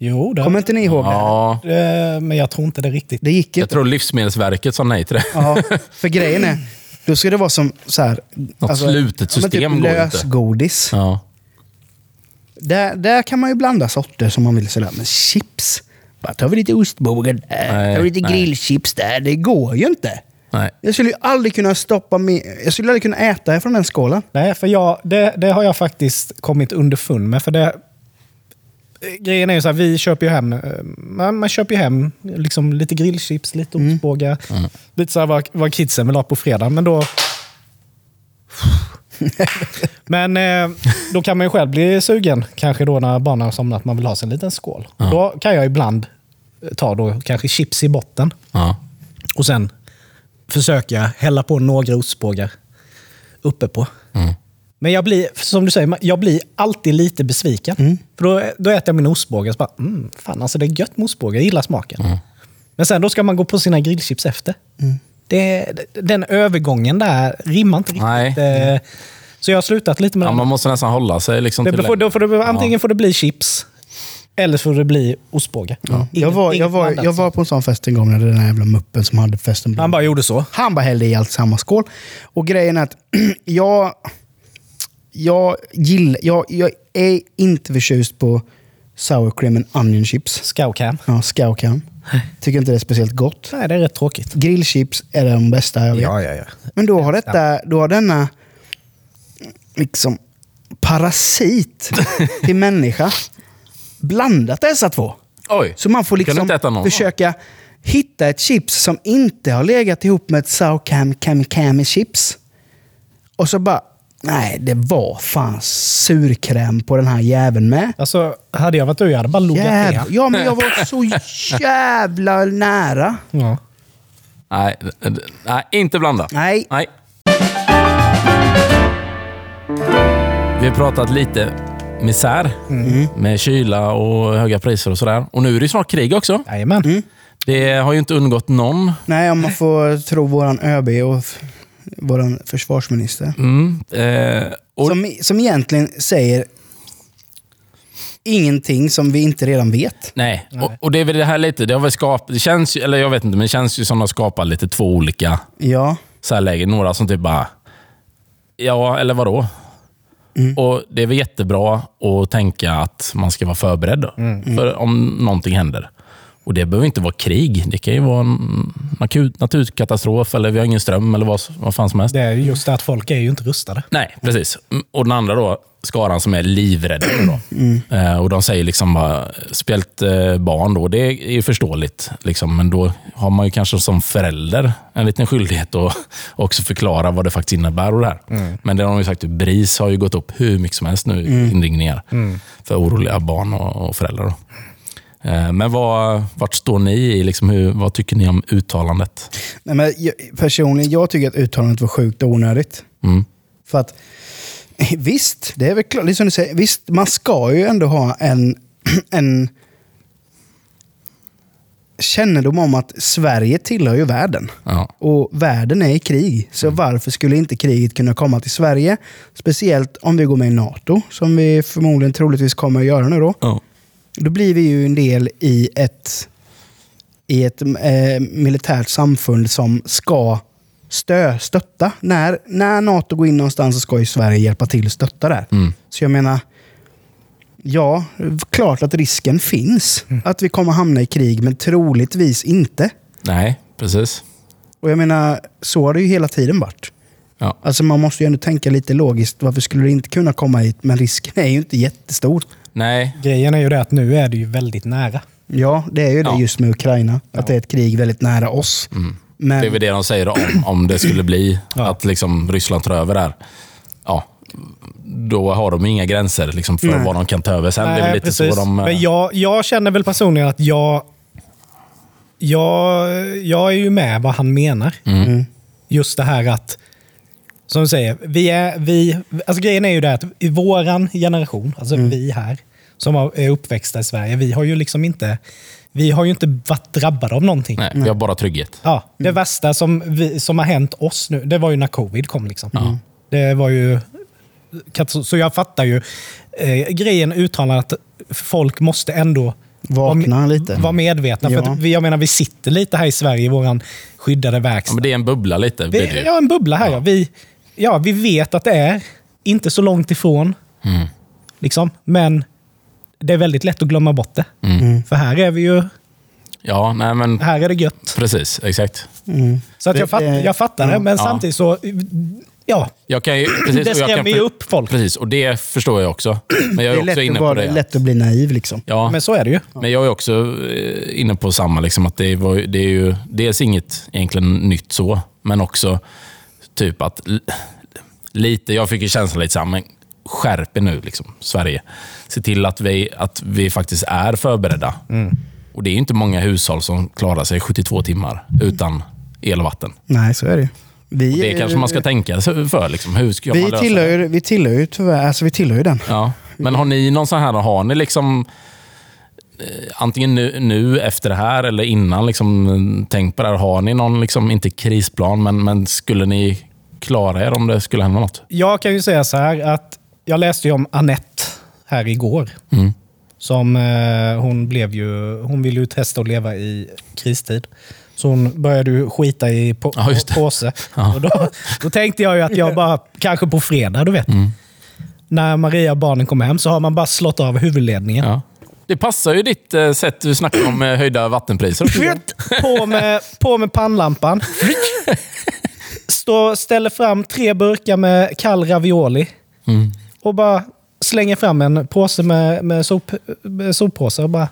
Jo, det, Kommer inte ni ihåg det? Ja, Eh, men jag tror inte det riktigt. Det gick jag inte. tror Livsmedelsverket sa nej till det. Ja, [LAUGHS] för grejen är, då ska det vara som så här, Något slutet ja, men system typ går inte. lösgodis. Ja. Där, där kan man ju blanda sorter som man vill. Sådär. Men chips, bara tar vi lite ostbågar där, Nej, tar vi lite nej. grillchips där. Det går ju inte. Nej. Jag skulle ju aldrig kunna stoppa mig, Jag skulle aldrig kunna äta från den skålen. Nej, för jag, det, det har jag faktiskt kommit underfund med. För det, grejen är ju så här, vi köper ju hem, eh, man, man köper ju hem liksom lite grillchips, lite ostbågar. Lite så här vad, vad kidsen vill ha på fredag. Men då... [LAUGHS] Men eh, då kan man ju själv bli sugen, kanske då när barnen har somnat, man vill ha sig en liten skål. Då kan jag ibland ta då kanske chips i botten Ja. och sen försöker jag hälla på några ostbågar uppe på. Mm. Men jag blir, som du säger, jag blir alltid lite besviken. För då, då äter jag min ostbåge och så bara, mm, fan alltså det är gött med ostbåge, jag gillar smaken. Mm. Men sen då ska man gå på sina grillchips efter. Det, den övergången där rimmar inte riktigt. Nej. eh, Så jag har slutat lite med Ja, den. man måste nästan hålla sig liksom Det, till får, då får det, antingen får det bli chips, eller så får det bli ostbåge. Jag Inget- var, jag, var, jag var på en sån fest en gång när den här jävla muppen som hade festen Han bara gjorde så. Han bara hällde i allt samma skål. Och grejen är att [CLEARS THROAT] jag, jag, gillar, jag, jag är inte förtjust på sour cream and onion chips. Scowcam. Ja, Scowcam. Tycker inte det är speciellt gott. Nej, det är rätt tråkigt. Grillchips är de bästa jag vet. ja, ja. Men då har, detta, då har denna liksom parasit [LAUGHS] till människa blandat dessa två. Oj, Så man får liksom försöka hitta ett chips som inte har legat ihop med ett Saucam Kami Kami chips. Och så bara, nej det var fan surkräm på den här jäveln med. Alltså, hade jag varit du, jag hade bara loggat Jävla, ner. ja men jag var så jävla nära. Ja. nej, d- nej, inte blanda. Nej. Nej. Vi har pratat lite misär med kyla och höga priser och sådär. Och nu är det snart krig också. Jajamän. Mm. Det har ju inte undgått någon. Nej, om man får tro våran ÖB och våran försvarsminister. Mm. Eh, och, Som, som egentligen säger ingenting som vi inte redan vet. nej. Och, och det är väl det här lite, det har väl skapat, det känns ju, eller jag vet inte, men det känns ju som att de skapar lite två olika Ja. så här lägen. Några som typ bara, ja, eller vadå? Och Det är väl jättebra att tänka att man ska vara förberedd då, för om någonting händer. Och det behöver inte vara krig. Det kan ju vara en akut naturkatastrof eller vi har ingen ström eller vad, vad fan som helst. Det är ju just det att folk är ju inte rustade. Nej, precis. Mm, Och den andra då, skaran som är livrädda. Då. Eh, och de säger liksom bara, speciellt eh, barn då, det är ju förståeligt. Liksom, men då har man ju kanske som förälder en liten skyldighet att [LAUGHS] också förklara vad det faktiskt innebär. Och det här. Men det har de ju sagt, BRIS har ju gått upp hur mycket som helst nu i inringningar för oroliga barn och, och föräldrar. Då. Eh, men vad, vart står ni i? Liksom hur, vad tycker ni om uttalandet? Nej, men jag, personligen, jag tycker att uttalandet var sjukt onödigt. Mm. För att [LAUGHS] visst, det är väl klart, liksom du säger, visst, man ska ju ändå ha en, [CLEARS THROAT] en kännedom om att Sverige tillhör ju världen. Ja. Och världen är i krig. Så varför skulle inte kriget kunna komma till Sverige? Speciellt om vi går med i NATO, som vi förmodligen troligtvis kommer att göra nu då. Ja. Då blir vi ju en del i ett, i ett eh, militärt samfund som ska stö, stötta. När, när NATO går in någonstans så ska ju Sverige hjälpa till och stötta där. Mm. Så jag menar, ja, klart att risken finns att vi kommer hamna i krig, men troligtvis inte. Nej, precis. Och jag menar, så har det ju hela tiden varit. Ja. Alltså man måste ju ändå tänka lite logiskt. Varför skulle det inte kunna komma hit? Men risken är ju inte jättestor. Nej, Grejen är ju det att nu är det ju väldigt nära. Ja, det är ju det Ja. just med Ukraina. Att det är ett krig väldigt nära oss. Men, det är väl det de säger om, om det skulle bli [CLEARS THROAT] Ja. att liksom Ryssland tar över där. Ja, då har de inga gränser liksom för Nej. vad de kan ta över sen. det är Nej, lite precis. så de... eh, Men jag, jag känner väl personligen att jag, jag, jag är ju med vad han menar. Mm. Just det här att, som du säger, vi är, vi, alltså grejen är ju det att i våran generation, alltså Mm. vi här, som är uppväxta i Sverige, vi har ju liksom inte, vi har ju inte varit drabbade av någonting. Nej, vi har bara trygghet. Ja, det Mm. värsta som, vi, som har hänt oss nu, det var ju när covid kom. Liksom. Det var ju... Så jag fattar ju eh, grejen uttalar att folk måste ändå Vakna vara, lite. vara medvetna. Ja. För att, vi- jag menar, vi sitter lite här i Sverige i vår skyddade Ja, verkstad. men det är en bubbla lite. vi, ja, en bubbla här. Ja. Vi, ja, vi vet att det är inte så långt ifrån. Mm. Liksom. Men det är väldigt lätt att glömma bort det. Mm. För här är vi ju... Ja, nej men Här är det gött. precis. Exakt. Mm. Så att Det- jag, fatt, jag fattar det, men Ja. samtidigt så... Ja, Jag kan ju, precis, det skrämmer ju upp folk. Precis, och det förstår jag också. [CLEARS THROAT] Men jag är, Det är också lätt inne att, på vara, det. lätt att bli naiv liksom. Ja, Men så är det ju. Men jag är också eh, inne på samma, liksom, att det, var, det är ju dels inget egentligen nytt så, men också typ att lite, jag fick ju känslan lite såhär, men skärp er nu liksom, Sverige. Se till att vi, att vi faktiskt är förberedda. Och det är ju inte många hushåll som klarar sig 72 timmar utan el och vatten. Nej, så är det. Vi, Det kanske man ska tänka sig för. Liksom. Hur ska man vi lösa tillhör, det? vi tillhör ju tyvärr, alltså vi tillhör ju den. Ja. Men har ni någon sån här, har ni liksom antingen nu, nu efter det här eller innan liksom, eh, tänkt på det här, har ni någon, liksom, inte krisplan, men, men skulle ni klara er om det skulle hända något? Jag kan ju säga så här att jag läste ju om Annette här igår. Mm. Som eh, hon blev ju, hon ville ju testa att leva i kristid. Så hon började ju skita i på, Ja, påse. [LAUGHS] Ja. Och då, då tänkte jag ju att jag bara, kanske på fredag, du vet. Mm. När Maria och barnen kommer hem så har man bara slått av huvudledningen. Ja. Det passar ju ditt eh, sätt du snackar om eh, höjda vattenpriser. På med, på med pannlampan. Stå, ställer fram tre burkar med kall ravioli. Mm. Och bara slänger fram en påse med, med, sop, med soppåsar och bara...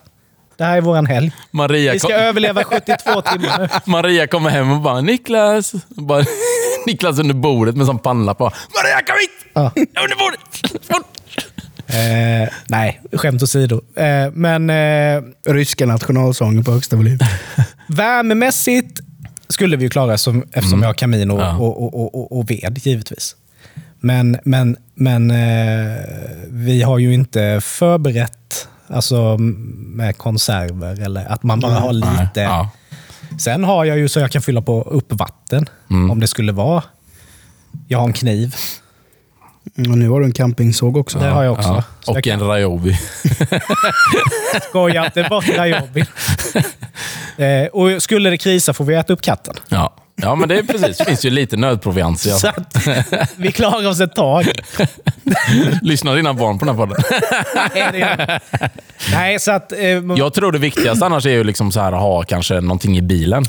Det här är våran helg. Maria, Vi ska kom, överleva 72 timmar nu. [LAUGHS] Maria kommer hem och bara “Niklas!” bara, [LAUGHS] Niklas under bordet med sån pannlapp bara “Maria, kom hit! Ja. Under bordet! Fort!" Eh, nej, skämt åsido. Eh, men eh, Ryska nationalsången på högsta volym. [LAUGHS] värmemässigt skulle vi ju klara som, eftersom jag har kamin och, Ja. och, och, och, och, ved, givetvis. Men, men, men eh, vi har ju inte förberett alltså, med konserver eller att man bara har lite. Ja. Sen har jag ju så jag kan fylla på upp vatten Mm. om det skulle vara. Jag har en kniv. Och nu har du en campingsåg också. Det har jag också. Ja. Så jag Och en Rayobi. [LAUGHS] Skoja inte bort Rayobi. [LAUGHS] eh, och skulle det krisa får vi äta upp katten. Ja. Ja, men det är precis. Det finns ju lite nödproviantia. Så att vi klarar oss ett tag. [LAUGHS] Lyssnar dina barn på den här podden? Nej, så att... Eh, Jag tror det viktigaste annars är ju liksom så här att ha kanske någonting i bilen.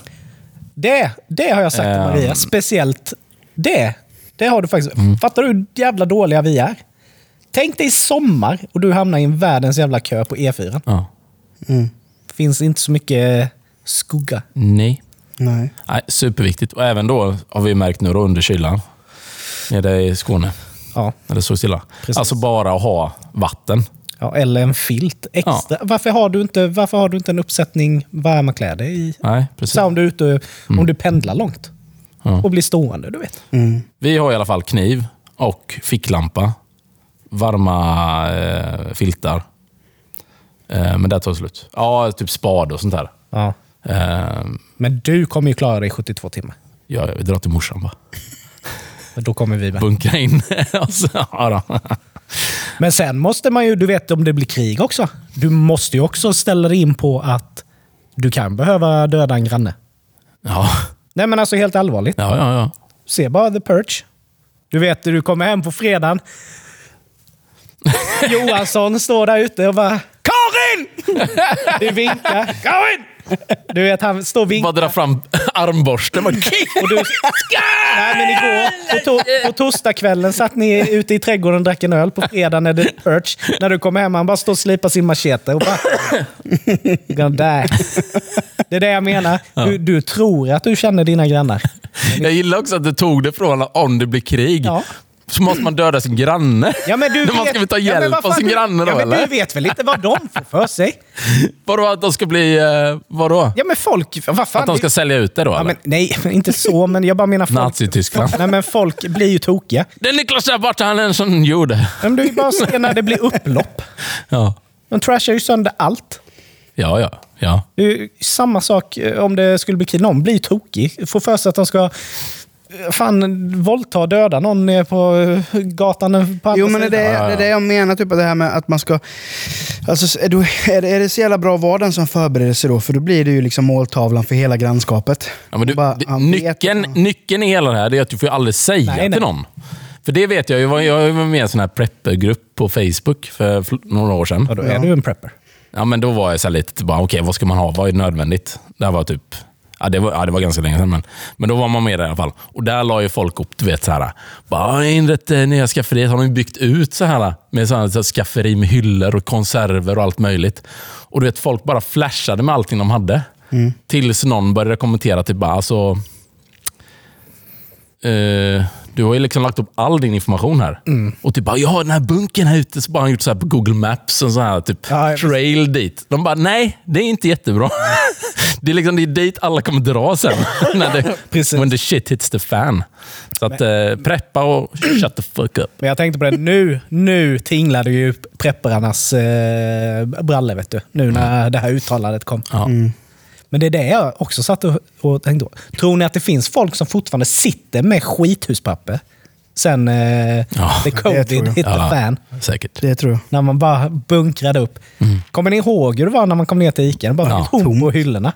det, det har jag sagt till Ehm. Maria. Speciellt det. Det har du faktiskt. Mm. Fattar du hur jävla dåliga vi är? Tänk dig sommar och du hamnar i en världens jävla kö på E4. Ja. Finns inte så mycket skugga. Nej. Nej. Nej. Superviktigt. Och även då har vi märkt nu då under kylan. Nere i Skåne. Ja. När det såg stilla. Precis. Alltså bara att ha vatten. Ja, eller en filt extra. Varför, har du inte, varför har du inte en uppsättning varma kläder i? Nej, precis. Så om du, är ute, om du pendlar långt Mm. Ja. och blir stående, du vet. Vi har i alla fall kniv och ficklampa. Varma eh, filtar. Eh, men det tar slut. Ja, typ spade och sånt där. Ja. Eh, Men du kommer ju klara dig i 72 timmar. ja, vi drar till morsan bara. [LAUGHS] Men Då kommer vi med. Bunkra in. [LAUGHS] och så, ja, då. Men sen måste man ju, du vet om det blir krig också. Du måste ju också ställa dig in på att du kan behöva döda en granne. ja, Nej men alltså helt allvarligt. ja, ja. ja. Se bara The Purge. Du vet, du kommer hem på fredagen. [LAUGHS] Johansson står där ute och bara Karin! [LAUGHS] Du vinkar. Karin! Du vet, han står och vinkar. Bara dra fram armborsten. Och du, nej, men igår, på, to, på torsdagskvällen satt ni ute i trädgården och drack en öl. På fredagen är det Perch. När du kommer hem, han bara står och slipar sin machete och bara... Det är det jag menar. Du, du tror att du känner dina grannar. Jag gillar också att du tog det från om det blir krig Ja. Så måste man döda sin granne. Ja, men du [LAUGHS] man ska vet- väl ta Ja, hjälp vad av sin du- granne då, ja, men eller? Du vet väl inte vad de får för sig? [LAUGHS] Vadå att de ska bli... Eh, vadå? Ja, men folk... Vad fan, Att de ska sälja ut det då, ja, men, Nej, [LAUGHS] inte så, men jag bara menar folk... Nazityskland. Nej, men folk blir ju tokiga. Det är Niklas där borta, han är en sån gjorde. Men du är bara se när det blir upplopp. Ja. De trashar ju sönder allt. Ja, ja. ja. Det ju samma sak eh, om det skulle bli krig. Någon blir tokig. Får för sig att de ska fan våldta och döda någon nere på eh, gatan på andra Jo, men det är det, är det jag menar, typ, det här med att man ska... Alltså, är, du, är, det, är det så jävla bra att vara den som förbereder sig då? För då blir det ju liksom måltavlan för hela grannskapet. ja men du, Bara, det, vet nyckeln, nyckeln i hela det här är att du får aldrig säga Nej, nej. till någon. För det vet jag. Jag var- Jag var med i en sån här preppergrupp på Facebook för några år sedan. Ja, då är du en prepper. Ja, men då var jag så här lite, bara, okej, vad ska man ha? Vad är nödvändigt? Det här var typ, ja det var, ja, det var ganska länge sedan, men, men då var man med där i alla fall. Och där la ju folk upp, du vet, så här, bara, "Ja, inrett eh, nya skafferiet, har de byggt ut så här med så här, så här, skafferi med hyllor och konserver och allt möjligt. Och du vet, folk bara flashade med allting de hade. Tills någon började kommentera, typ bara, alltså, eh, du har ju liksom lagt upp all din information här. Och typ bara, ja den här bunken här ute, så bara har han gjort så här på Google Maps, en sån här typ Ja, trail dit. De bara, nej, det är inte jättebra. [LAUGHS] det är liksom det är dit alla kommer dra sen. [LAUGHS] när det, Precis. when the shit hits the fan. Så att eh, preppa och shut the fuck up. Men jag tänkte på det, nu, nu tinglade ju prepparnas eh, brallor, vet du. Nu när det här uttalandet kom. Ja. Men det är det jag också satt och, och tänkte på. Tror ni att det finns folk som fortfarande sitter med skithuspapper sen eh, Ja, the covid hit the Ja, fan? säkert. Det tror jag. När man bara bunkrade upp. Kommer ni ihåg hur det var när man kom ner till Ica? Det bara Ja. tomt på hyllorna.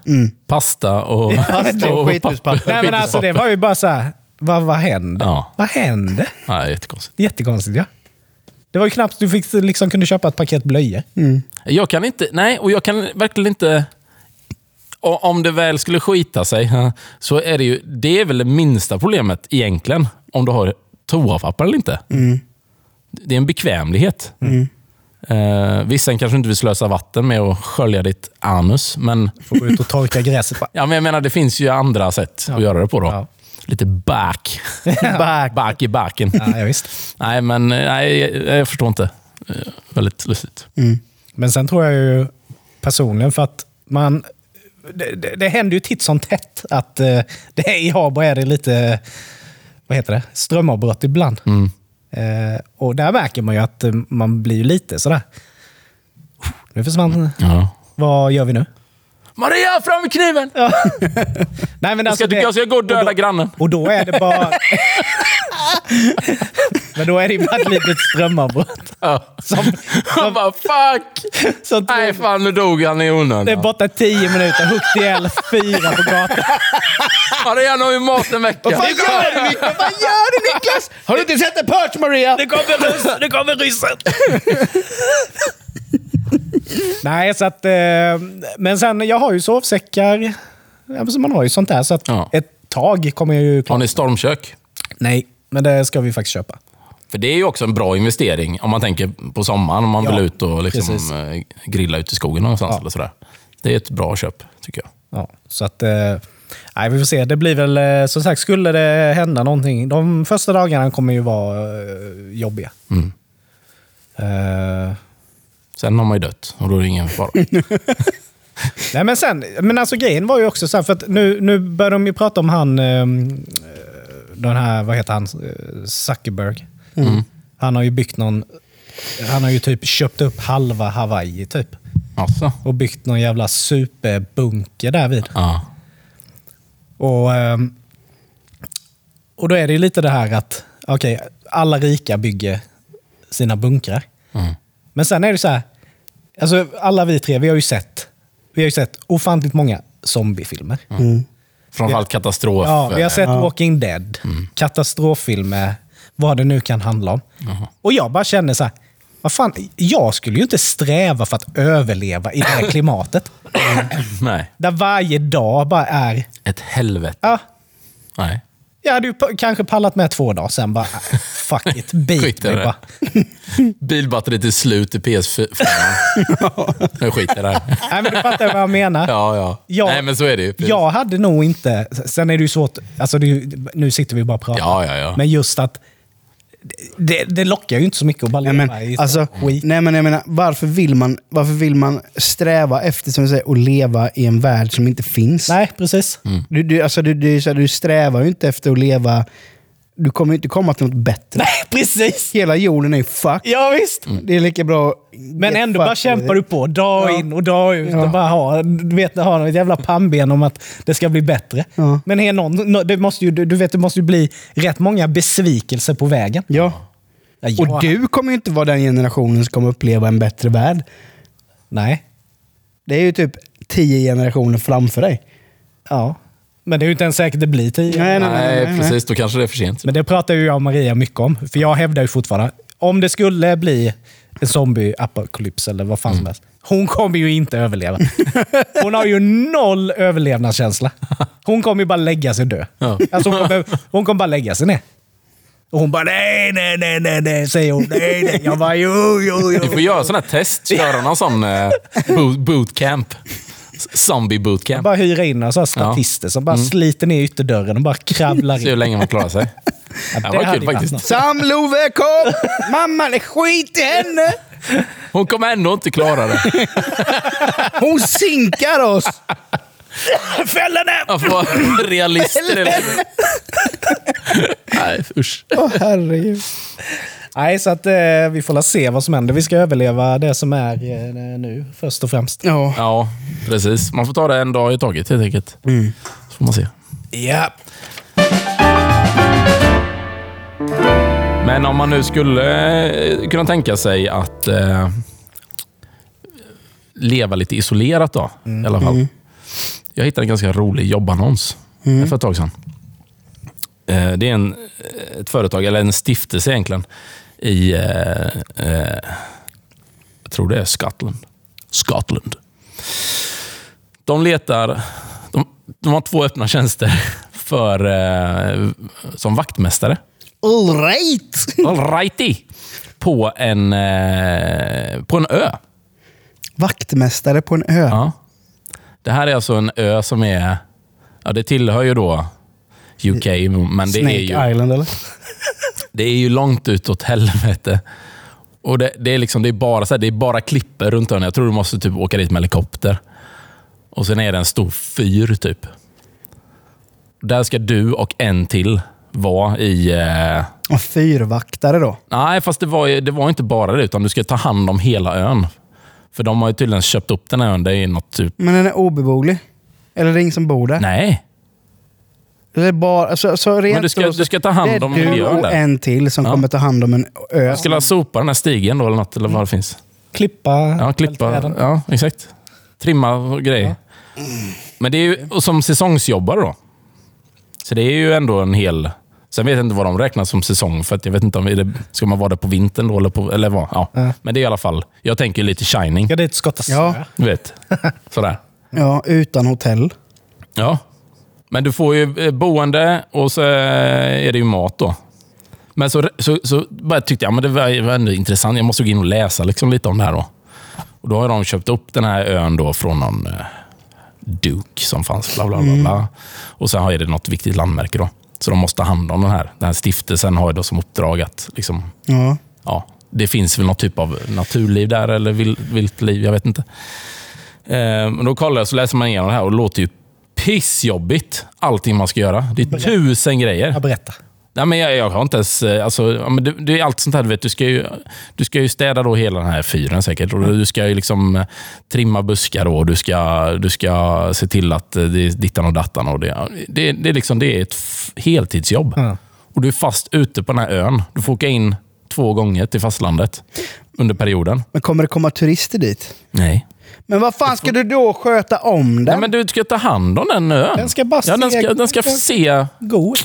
Pasta och, [LAUGHS] Pasta [LAUGHS] och skithuspapper. Nej, men alltså, det var ju bara så här, vad, vad hände? Ja. Vad hände? Ja, jättekonstigt. Jättekonstigt ja. Det var ju knappt du fick, liksom, kunde köpa ett paket blöjor. Jag kan inte, nej, och jag kan verkligen inte... Om det väl skulle skita sig, så är det ju, det är väl det minsta problemet egentligen. Om du har toapapper eller inte. Det är en bekvämlighet. Eh, vissa kanske inte vill slösa vatten med att skölja ditt anus, men, Får gå ut och torka gräset. [LAUGHS] Ja, men jag menar, det finns ju andra sätt att göra det på. då. Ja. Lite back. [LAUGHS] Back. [LAUGHS] back i backen. ja, ja, visst. Nej, men nej, jag, jag förstår inte. Eh, väldigt lustigt. Men sen tror jag ju personligen för att man... Det, det, det händer ju titt som tätt att eh, det är, i Habo är det lite vad heter det? strömavbrott ibland. Mm. Eh, och där märker man ju att eh, man blir lite sådär... Nu försvann... Ja. Vad gör vi nu? Maria, fram med kniven! [LAUGHS] Nej, men Jag alltså ska, det- jag ska gå och döda då- grannen. Och då är det bara... [LAUGHS] Men då är det bara ett litet strömavbrott. Ja. Som, Han bara fuck! som Nej fan, nu dog han i det är onödan. borta tio minuter, huggt ihjäl fyra på gatan. Ja, det är nog i mat en vecka. Vad gör du Niklas? Vad gör du Niklas? Har du inte sett en perch Maria? Det kommer ryss! Det kommer ryssen! Nej, så att... Eh, men sen, jag har ju sovsäckar. Ja, man har ju sånt där. Så att Ja. ett tag kommer jag ju... Har ni stormkök? Nej, men det ska vi faktiskt köpa. För det är ju också en bra investering om man tänker på sommaren, om man Ja, vill ut och liksom, precis. eh, grilla ute i skogen någonstans. Ja. Eller sådär. Det är ett bra köp, tycker jag. Ja, så att... Eh, nej, vi får se. Det blir väl... Eh, som sagt, skulle det hända någonting. De första dagarna kommer ju vara jobbiga. Mm. Eh, Sen har man ju dött och då är det ingen fara. [LAUGHS] Nej, men sen, men alltså grejen var ju också så här, för att nu, nu börjar de ju prata om han, eh, den här, vad heter han, Eh, Zuckerberg. Han har ju byggt någon, han har ju typ köpt upp halva Hawaii typ. Alltså. Och byggt någon jävla superbunker där vid. Ja. Och, ehm, och då är det ju lite det här att, okej, alla rika bygger sina bunkrar. Mm. Men sen är det så här, alltså alla vi tre, vi har ju sett, vi har ju sett ofantligt många zombiefilmer. Framförallt katastrof. Ja, vi har sett Ja. Walking Dead, katastroffilmer, vad det nu kan handla om. Och jag bara känner så här, vad fan, jag skulle ju inte sträva för att överleva i det här [LAUGHS] klimatet. Nej, Där varje dag bara är, ett helvete. ja, Nej. jag hade ju kanske pallat med två dagar, sen bara, äh, fuck it, [LAUGHS] bit mig bara. [LAUGHS] Bilbatteriet är slut i PS4. Nu skiter jag. Nej, men du fattar vad jag menar. Ja, ja. Ja. Nej, men så är det ju. Precis. Jag hade nog inte... Sen är det ju svårt, alltså det nu sitter vi bara och pratar. Ja, ja, ja. Men just att det, det lockar ju inte så mycket att bara Nej, leva men, i alltså, skit. nej, men jag menar, varför vill, man, varför vill man sträva efter som du säger, att leva i en värld som inte finns? Nej, precis. Du, du, alltså, du, du, så här, du strävar ju inte efter att leva... Du kommer inte komma till något bättre. Nej, [LAUGHS] precis! Hela jorden är ju fuck. Ja, visst. Det är lika bra... Men ändå bara kämpar du på, dag Ja. in och dag ut. Ja. Och bara ha, du vet, ha ett jävla pannben om att det ska bli bättre. Ja. Men är någon, nå- det måste ju, du vet, det måste ju bli rätt många besvikelser på vägen. Ja. Och du kommer ju inte vara den generationen som kommer uppleva en bättre värld. Nej. Det är ju typ tio generationer framför dig. Ja. Men det är ju inte ens säkert det blir tio. Nej, nej, Nej, nej, nej. precis. Då kanske det är för sent. Men det pratar ju jag och Maria mycket om. För jag hävdar ju fortfarande, om det skulle bli en zombie-apokalyps eller vad fan Mm. som helst. Hon kommer ju inte överleva. [LAUGHS] Hon har ju noll överlevnadskänsla. Hon kommer ju bara lägga sig dö. Ja. Alltså hon, kommer, hon kommer bara lägga sig ner. Och hon bara nej, nej, nej, nej, nej, säger hon. Nej, nej. Jag bara jo, jo, Vi jo. får göra här test. Köra någon sån eh, boot, bootcamp. Zombie bootcamp. bara hyra in några sådana statister som bara sliter ner ytterdörren och bara kravlar Se hur in. länge man klarar sig. [LAUGHS] Ja, Det var hade kul faktiskt. något. Sam Love kom! Mamma, det skit i henne! Hon kommer ändå inte klara det. [LAUGHS] Hon sinkar oss! Fäll henne! Man får vara [LAUGHS] realist det. Nej, usch. Åh herregud. Nej, så att eh, vi får se vad som händer. Vi ska överleva det som är eh, nu först och främst. Ja. Ja, precis. Man får ta det en dag i taget helt enkelt. Så får man se. Ja. Men om man nu skulle eh, kunna tänka sig att eh, leva lite isolerat då, i alla fall. Jag hittade en ganska rolig jobbannons för ett tag sedan. Eh, det är en, ett företag, eller en stiftelse egentligen, i, eh, eh, jag tror det är Scotland. Scotland. De letar, de, de har två öppna tjänster [LAUGHS] för, eh, som vaktmästare. All right. [LAUGHS] Alrighty. På en, eh, på en ö. Vaktmästare på en ö. Ja. Det här är alltså en ö som är... Ja, det tillhör ju då UK, men det Snake är, ju, Island eller? Det är ju långt ut åt helvete. Och det, det, är liksom, det, är bara, så här, det är bara klipper runt ön. Jag tror du måste typ åka dit med helikopter. Och sen är det en stor fyr typ. Där ska du och en till vara i... Eh, Och fyrvaktare då. Nej, fast det var, det var inte bara det, utan du ska ta hand om hela ön. För de har ju tydligen köpt upp den här ön. Det är något typ... Men den är obeboelig. Eller det är ingen som bor där. Nej. Det är bara, så, så rent Men du ska- du ska ta hand om Det är miljön du och där. en till som Ja. kommer ta hand om en ö. Jag skulle ha sopa den här stigen då eller något, eller vad det finns. Klippa Ja, klippa. Ja, exakt. Trimma och grejer. Men det är ju och som säsongsjobbare då. Så det är ju ändå en hel... Sen vet jag inte vad de räknar som säsong, för att jag vet inte om det, ska man vara där på vintern då eller, på, eller vad. Ja. Ja. Men det är i alla fall, jag tänker lite shining. Ska dit och skotta snö. Ja. Du vet. [LAUGHS] Sådär. Ja, utan hotell. Ja. Men du får ju eh, boende och så eh, är det ju mat då. Men så, så, så bara tyckte jag men det var, var ändå intressant. Jag måste gå in och läsa liksom lite om det här. Då. Och då har de köpt upp den här ön då från någon eh, Duke som fanns. Bla, bla, bla, bla. Och sen har det något viktigt landmärke. då. Så de måste ta hand om den här. Den här stiftelsen har ju då som uppdrag att liksom, Ja. ja, det finns väl något typ av naturliv där eller vilt, vilt liv, jag vet inte. Eh, men då kollar jag så läser man igenom det här och det låter ju pissjobbigt allting man ska göra. Det är tusen grejer. Ja, berätta. Nej, men jag, jag har inte ens... eh, Alltså, det, det är allt sånt här. Du, vet, du, ska ju, du ska ju städa då hela den här fyren säkert. Och du ska ju liksom eh, trimma buskar och du ska, du ska se till att eh, det är dittan och dattan. Och det, det, det, är liksom, det är ett heltidsjobb. Ja. Och du är fast ute på den här ön. Du får åka in två gånger till fastlandet under perioden. Men kommer det komma turister dit? Nej. Men vad fan ska du då sköta om den? Nej, men du ska ta hand om den ön. Den ska bara ja, den se- ska, den ska se God.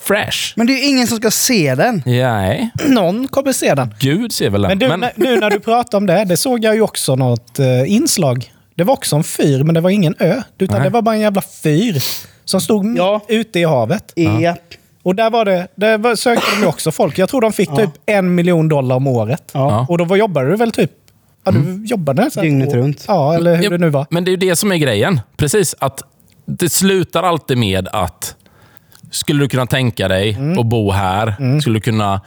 fresh. Men det är ju ingen som ska se den. Nej, [CLEARS THROAT] Någon kommer se den. Gud ser väl den. Men, du, Men- nu när du pratar om det, det såg jag ju också något eh, inslag. Det var också en fyr, men det var ingen ö. Utan Nej. det var bara en jävla fyr som stod Ja. ute i havet. Ja. Och där var det, där sökte de ju också folk. Jag tror de fick typ en miljon dollar om året. Ja. Och då var, jobbade du väl typ... Ja, du jobbade så här Dygnet runt. Ja, eller hur Ja, det nu var. Men det är ju det som är grejen. Precis, att det slutar alltid med att skulle du kunna tänka dig Mm. att bo här? Skulle du kunna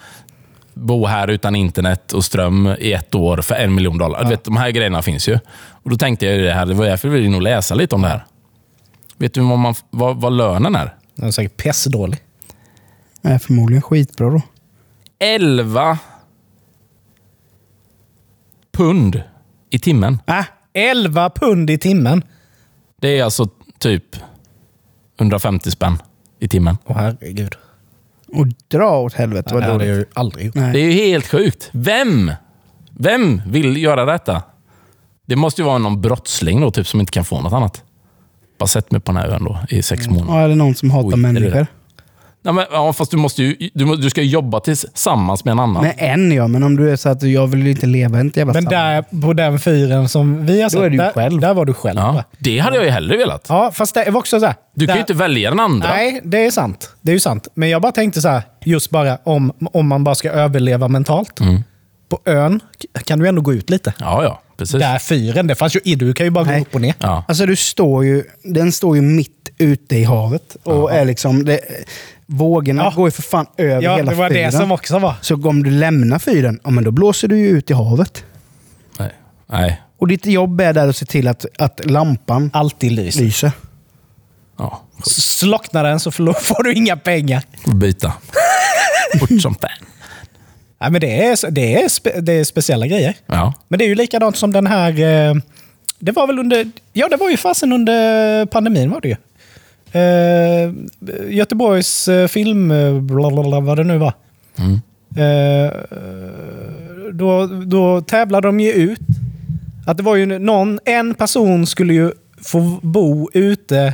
bo här utan internet och ström i ett år för en miljon dollar? Du vet, de här grejerna finns ju. Och Då tänkte jag det här, det var därför vi ville nog läsa lite om det här. Vet du vad, man, vad, vad lönen är? Den är säkert pestdålig. Nej, förmodligen skitbra då. 11 pund i timmen. Äh, 11 pund i timmen. Det är alltså typ 150 spänn i timmen. Åh herregud. och dra åt helvete vad det hade dåligt. jag ju aldrig gjort. Det är ju helt sjukt. Vem? Vem vill göra detta? Det måste ju vara någon brottsling då, typ, som inte kan få något annat. Bara sett mig på den här ön då, i sex månader. Ja, är det någon som hatar Oj, det människor? Nej, men, ja, fast du, måste ju, du, du ska ju jobba tillsammans med en annan. Med en ja, men om du är så att jag vill inte leva i ett jävla Men där på den fyren som vi har sett, är du ju där, själv. där var du själv. ja, va? det hade jag ju hellre velat. Ja, fast det var också så här. Du kan där, ju inte välja den andra. Nej, det är sant. Det är ju sant. Men jag bara tänkte så här, just bara om, om man bara ska överleva mentalt. Mm. På ön kan du ändå gå ut lite. Ja, ja. Precis. Där fyren, det fanns ju, du kan ju bara gå Nej. upp och ner. Ja. Alltså du står ju, den står ju mitt ute i havet. Och är liksom, det, vågorna Ja. går ju för fan över Ja, hela det var fyren. det som också var. Så om du lämnar fyren, ja, men då blåser du ju ut i havet. Nej. Nej. Och ditt jobb är där att se till att, att lampan Alltid lyser. lyser. Ja. Slocknar den så [LAUGHS] får du inga pengar. Byta. [LAUGHS] Fort som fan. Nej, men det är, det, är spe, det är speciella grejer. Ja. Men det är ju likadant som den här... eh, Det var väl under... Ja, det var ju fasen under pandemin var det ju. Eh, Göteborgs eh, film... Blablabla, vad det nu var. Mm. Eh, då, då tävlade de ju ut. Att det var ju någon... En person skulle ju få bo ute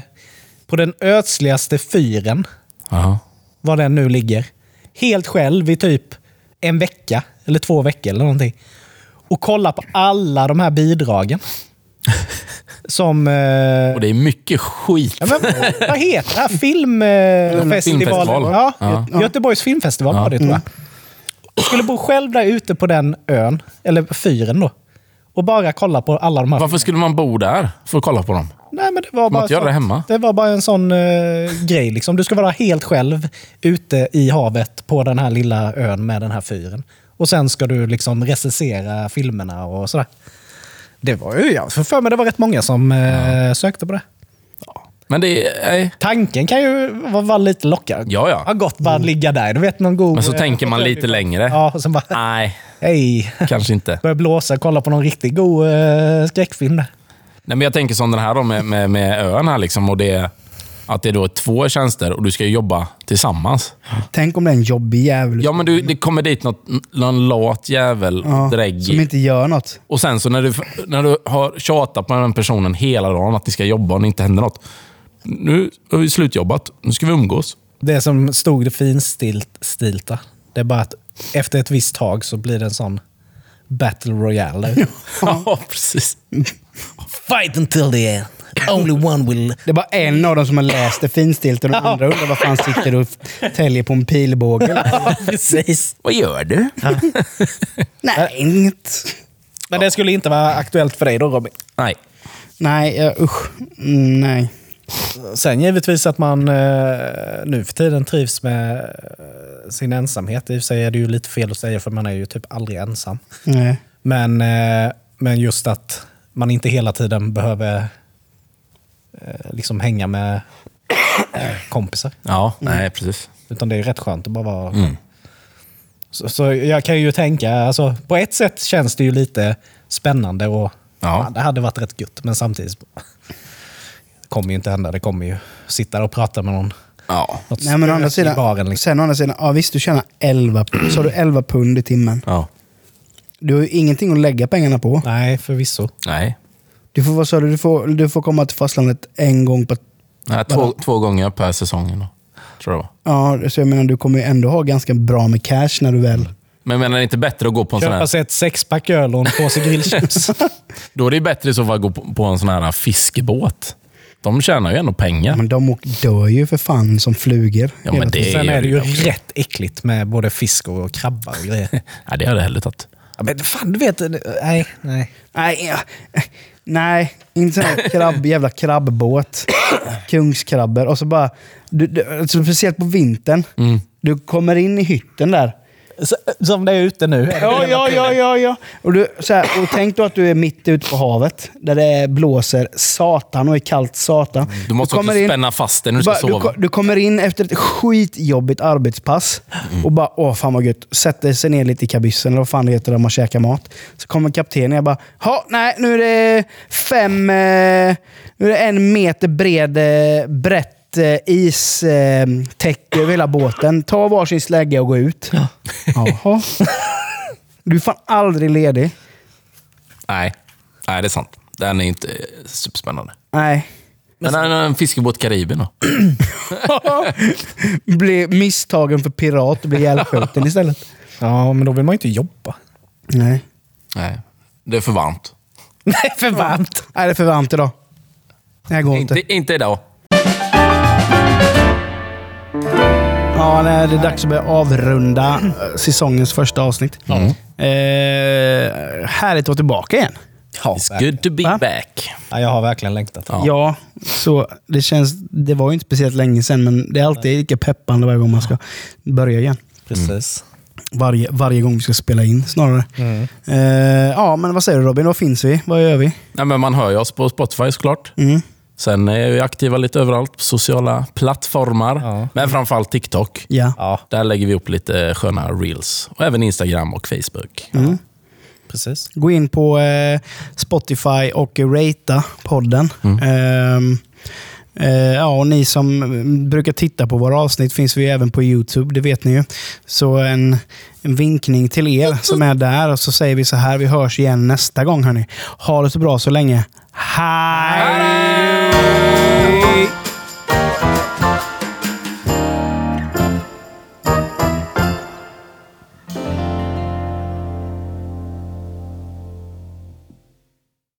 på den ödsligaste fyren. Ja. Var den nu ligger. Helt själv i typ en vecka. Eller två veckor eller någonting. Och kolla på alla de här bidragen. [LAUGHS] Som... Eh, Och det är mycket skit. ja, men, vad heter det här? Filmfestival? Filmfestival. Ja, Ja. Gö- Göteborgs filmfestival var det tror jag. Jag skulle bo själv där ute på den ön, eller fyren då. Och bara kolla på alla de här. Varför skulle man bo där för att kolla på dem? Nej, men det var man bara göra det hemma? Det var bara en sån eh, grej. Liksom. Du ska vara helt själv ute i havet på den här lilla ön med den här fyren. Och sen ska du liksom recensera filmerna och sådär. Det var ju, jag för mig det var rätt många som eh, sökte på det. Men det är... Nej. Tanken kan ju vara, vara lite lockande. Ja, ja. Ha gott bara ligga där. Du vet någon god... Men så eh, tänker man [LAUGHS] lite längre. Ja, och sen bara... Nej, Hej! kanske inte. [LAUGHS] Börja blåsa, kolla på någon riktigt god eh, skräckfilm där. Nej, men jag tänker som den här då med, med, med ön här liksom. Och det, Att det då är två tjänster och du ska jobba tillsammans. Tänk om det är en jobbig jävel. Ja, men du, det kommer dit något, någon lat jävel, Ja, drägg. som inte gör något. Och sen så när du, när du har tjatat på den personen hela dagen att ni ska jobba och det inte händer något. Nu har vi slutjobbat. Nu ska vi umgås. Det som stod det finstilta. Det är bara att efter ett visst tag så blir det en sån battle royale. [LAUGHS] Ja, precis. Fight until the end. Only one will... Det är bara en av dem som har läst det finstilt och den andra undrar vad fan sitter och täljer på en pilbåge. [LAUGHS] Precis. Vad gör du? Nej, inget. Men det skulle inte vara aktuellt för dig då Robin? Nej. Nej, uh, usch. Mm, nej. Sen givetvis att man eh, nu för tiden trivs med eh, sin ensamhet. I och för sig är det ju lite fel att säga för man är ju typ aldrig ensam. nej. Men, eh, men just att man inte hela tiden behöver eh, liksom hänga med eh, kompisar. Ja, nej precis. Utan det är rätt skönt att bara vara... Mm. Så, så jag kan ju tänka, alltså, på ett sätt känns det ju lite spännande och Ja. ja, det hade varit rätt gött. Men samtidigt, det kommer ju inte hända. Det kommer ju sitta och prata med någon. Ja. Något Nej men å andra spöke i sidan, baren, liksom. sen å andra sidan, ja visst du tjänar 11, så har du 11 pund i timmen. ja. Du har ju ingenting att lägga pengarna på. Nej, förvisso. Nej. Du får, vad sa du, du får, du får komma till fastlandet en gång på... nej två, två gånger per säsong. Då, tror jag. det var. Ja, så jag menar du kommer ju ändå ha ganska bra med cash när du väl... Men menar, det inte bättre att gå på en sån Köpa här... sig ett sexpack öl och en påse grillchips. [LAUGHS] Då är det bättre i så fall att gå på, på en sån här fiskebåt. De tjänar ju ändå pengar. Men de dör ju för fan som flugor. Ja, men det-. Sen är det ju rätt äckligt med både fisk och krabbar och grejer. [LAUGHS] Nej, det hade jag hellre tagit. Men fan, du vet. Nej, nej. Nej, ja. Nej, inte sån här krabb, jävla krabbbåt. Kungskrabbor. Och så bara... Du, du, alltså speciellt på vintern. Mm. Du kommer in i hytten där. Som det är ute nu. Ja, ja, ja, ja. ja. Och, du, så här, och tänk då att du är mitt ute på havet. Där det blåser satan och är kallt satan. Du måste kommer också in- spänna fast dig när Du, du ska bara, du, sova. ko- du kommer in efter ett skitjobbigt arbetspass Mm. och bara åh fan vad gött. Sätter sig ner lite i kabyssen eller vad fan det heter där man käkar mat. Så kommer kaptenen och jag bara, ja nej nu är det fem, eh, nu är det en meter bred eh, brett eh, istäcke över hela båten. Ta varsin slägga och gå ut. Jaha. Du är fan aldrig ledig. Nej. Nej, det är sant. Den är inte eh, superspännande. Nej. Men en, en fiskebåt Karibien då? [LAUGHS] Blir misstagen för pirat och blir ihjälskjuten istället. Ja, men då vill man ju inte jobba. Nej. Nej. Det är för varmt. Nej, för varmt. Nej, det är för varmt idag. Det här går inte. Inte, inte idag. Ja, nej, det är dags att börja avrunda eh, säsongens första avsnitt. Mm. Eh, härligt att vara tillbaka igen. Ja, It's good to be Va? back. ja, jag har verkligen längtat. Ja. så det känns... Det var ju inte speciellt länge sedan, men det är alltid lika peppande varje gång man ska börja igen. Precis. Varje, varje gång vi ska spela in snarare. Mm. Eh, ja, men vad säger du Robin? Var finns vi? Vad gör vi? Nej, men man hör ju oss på Spotify såklart. Mm. Sen är vi aktiva lite överallt på sociala plattformar. Ja. Men framförallt TikTok. Ja. Ja, Där lägger vi upp lite sköna reels. Och även Instagram och Facebook. Mm. precis. Gå in på eh, Spotify och ratea podden. Ehm, eh, ja, och ni som mm, brukar titta på våra avsnitt finns vi även på YouTube, det vet ni ju. Så en, en vinkning till er som är där och så säger vi så här, vi hörs igen nästa gång hörni. Ha det så bra så länge. Hej! Hey.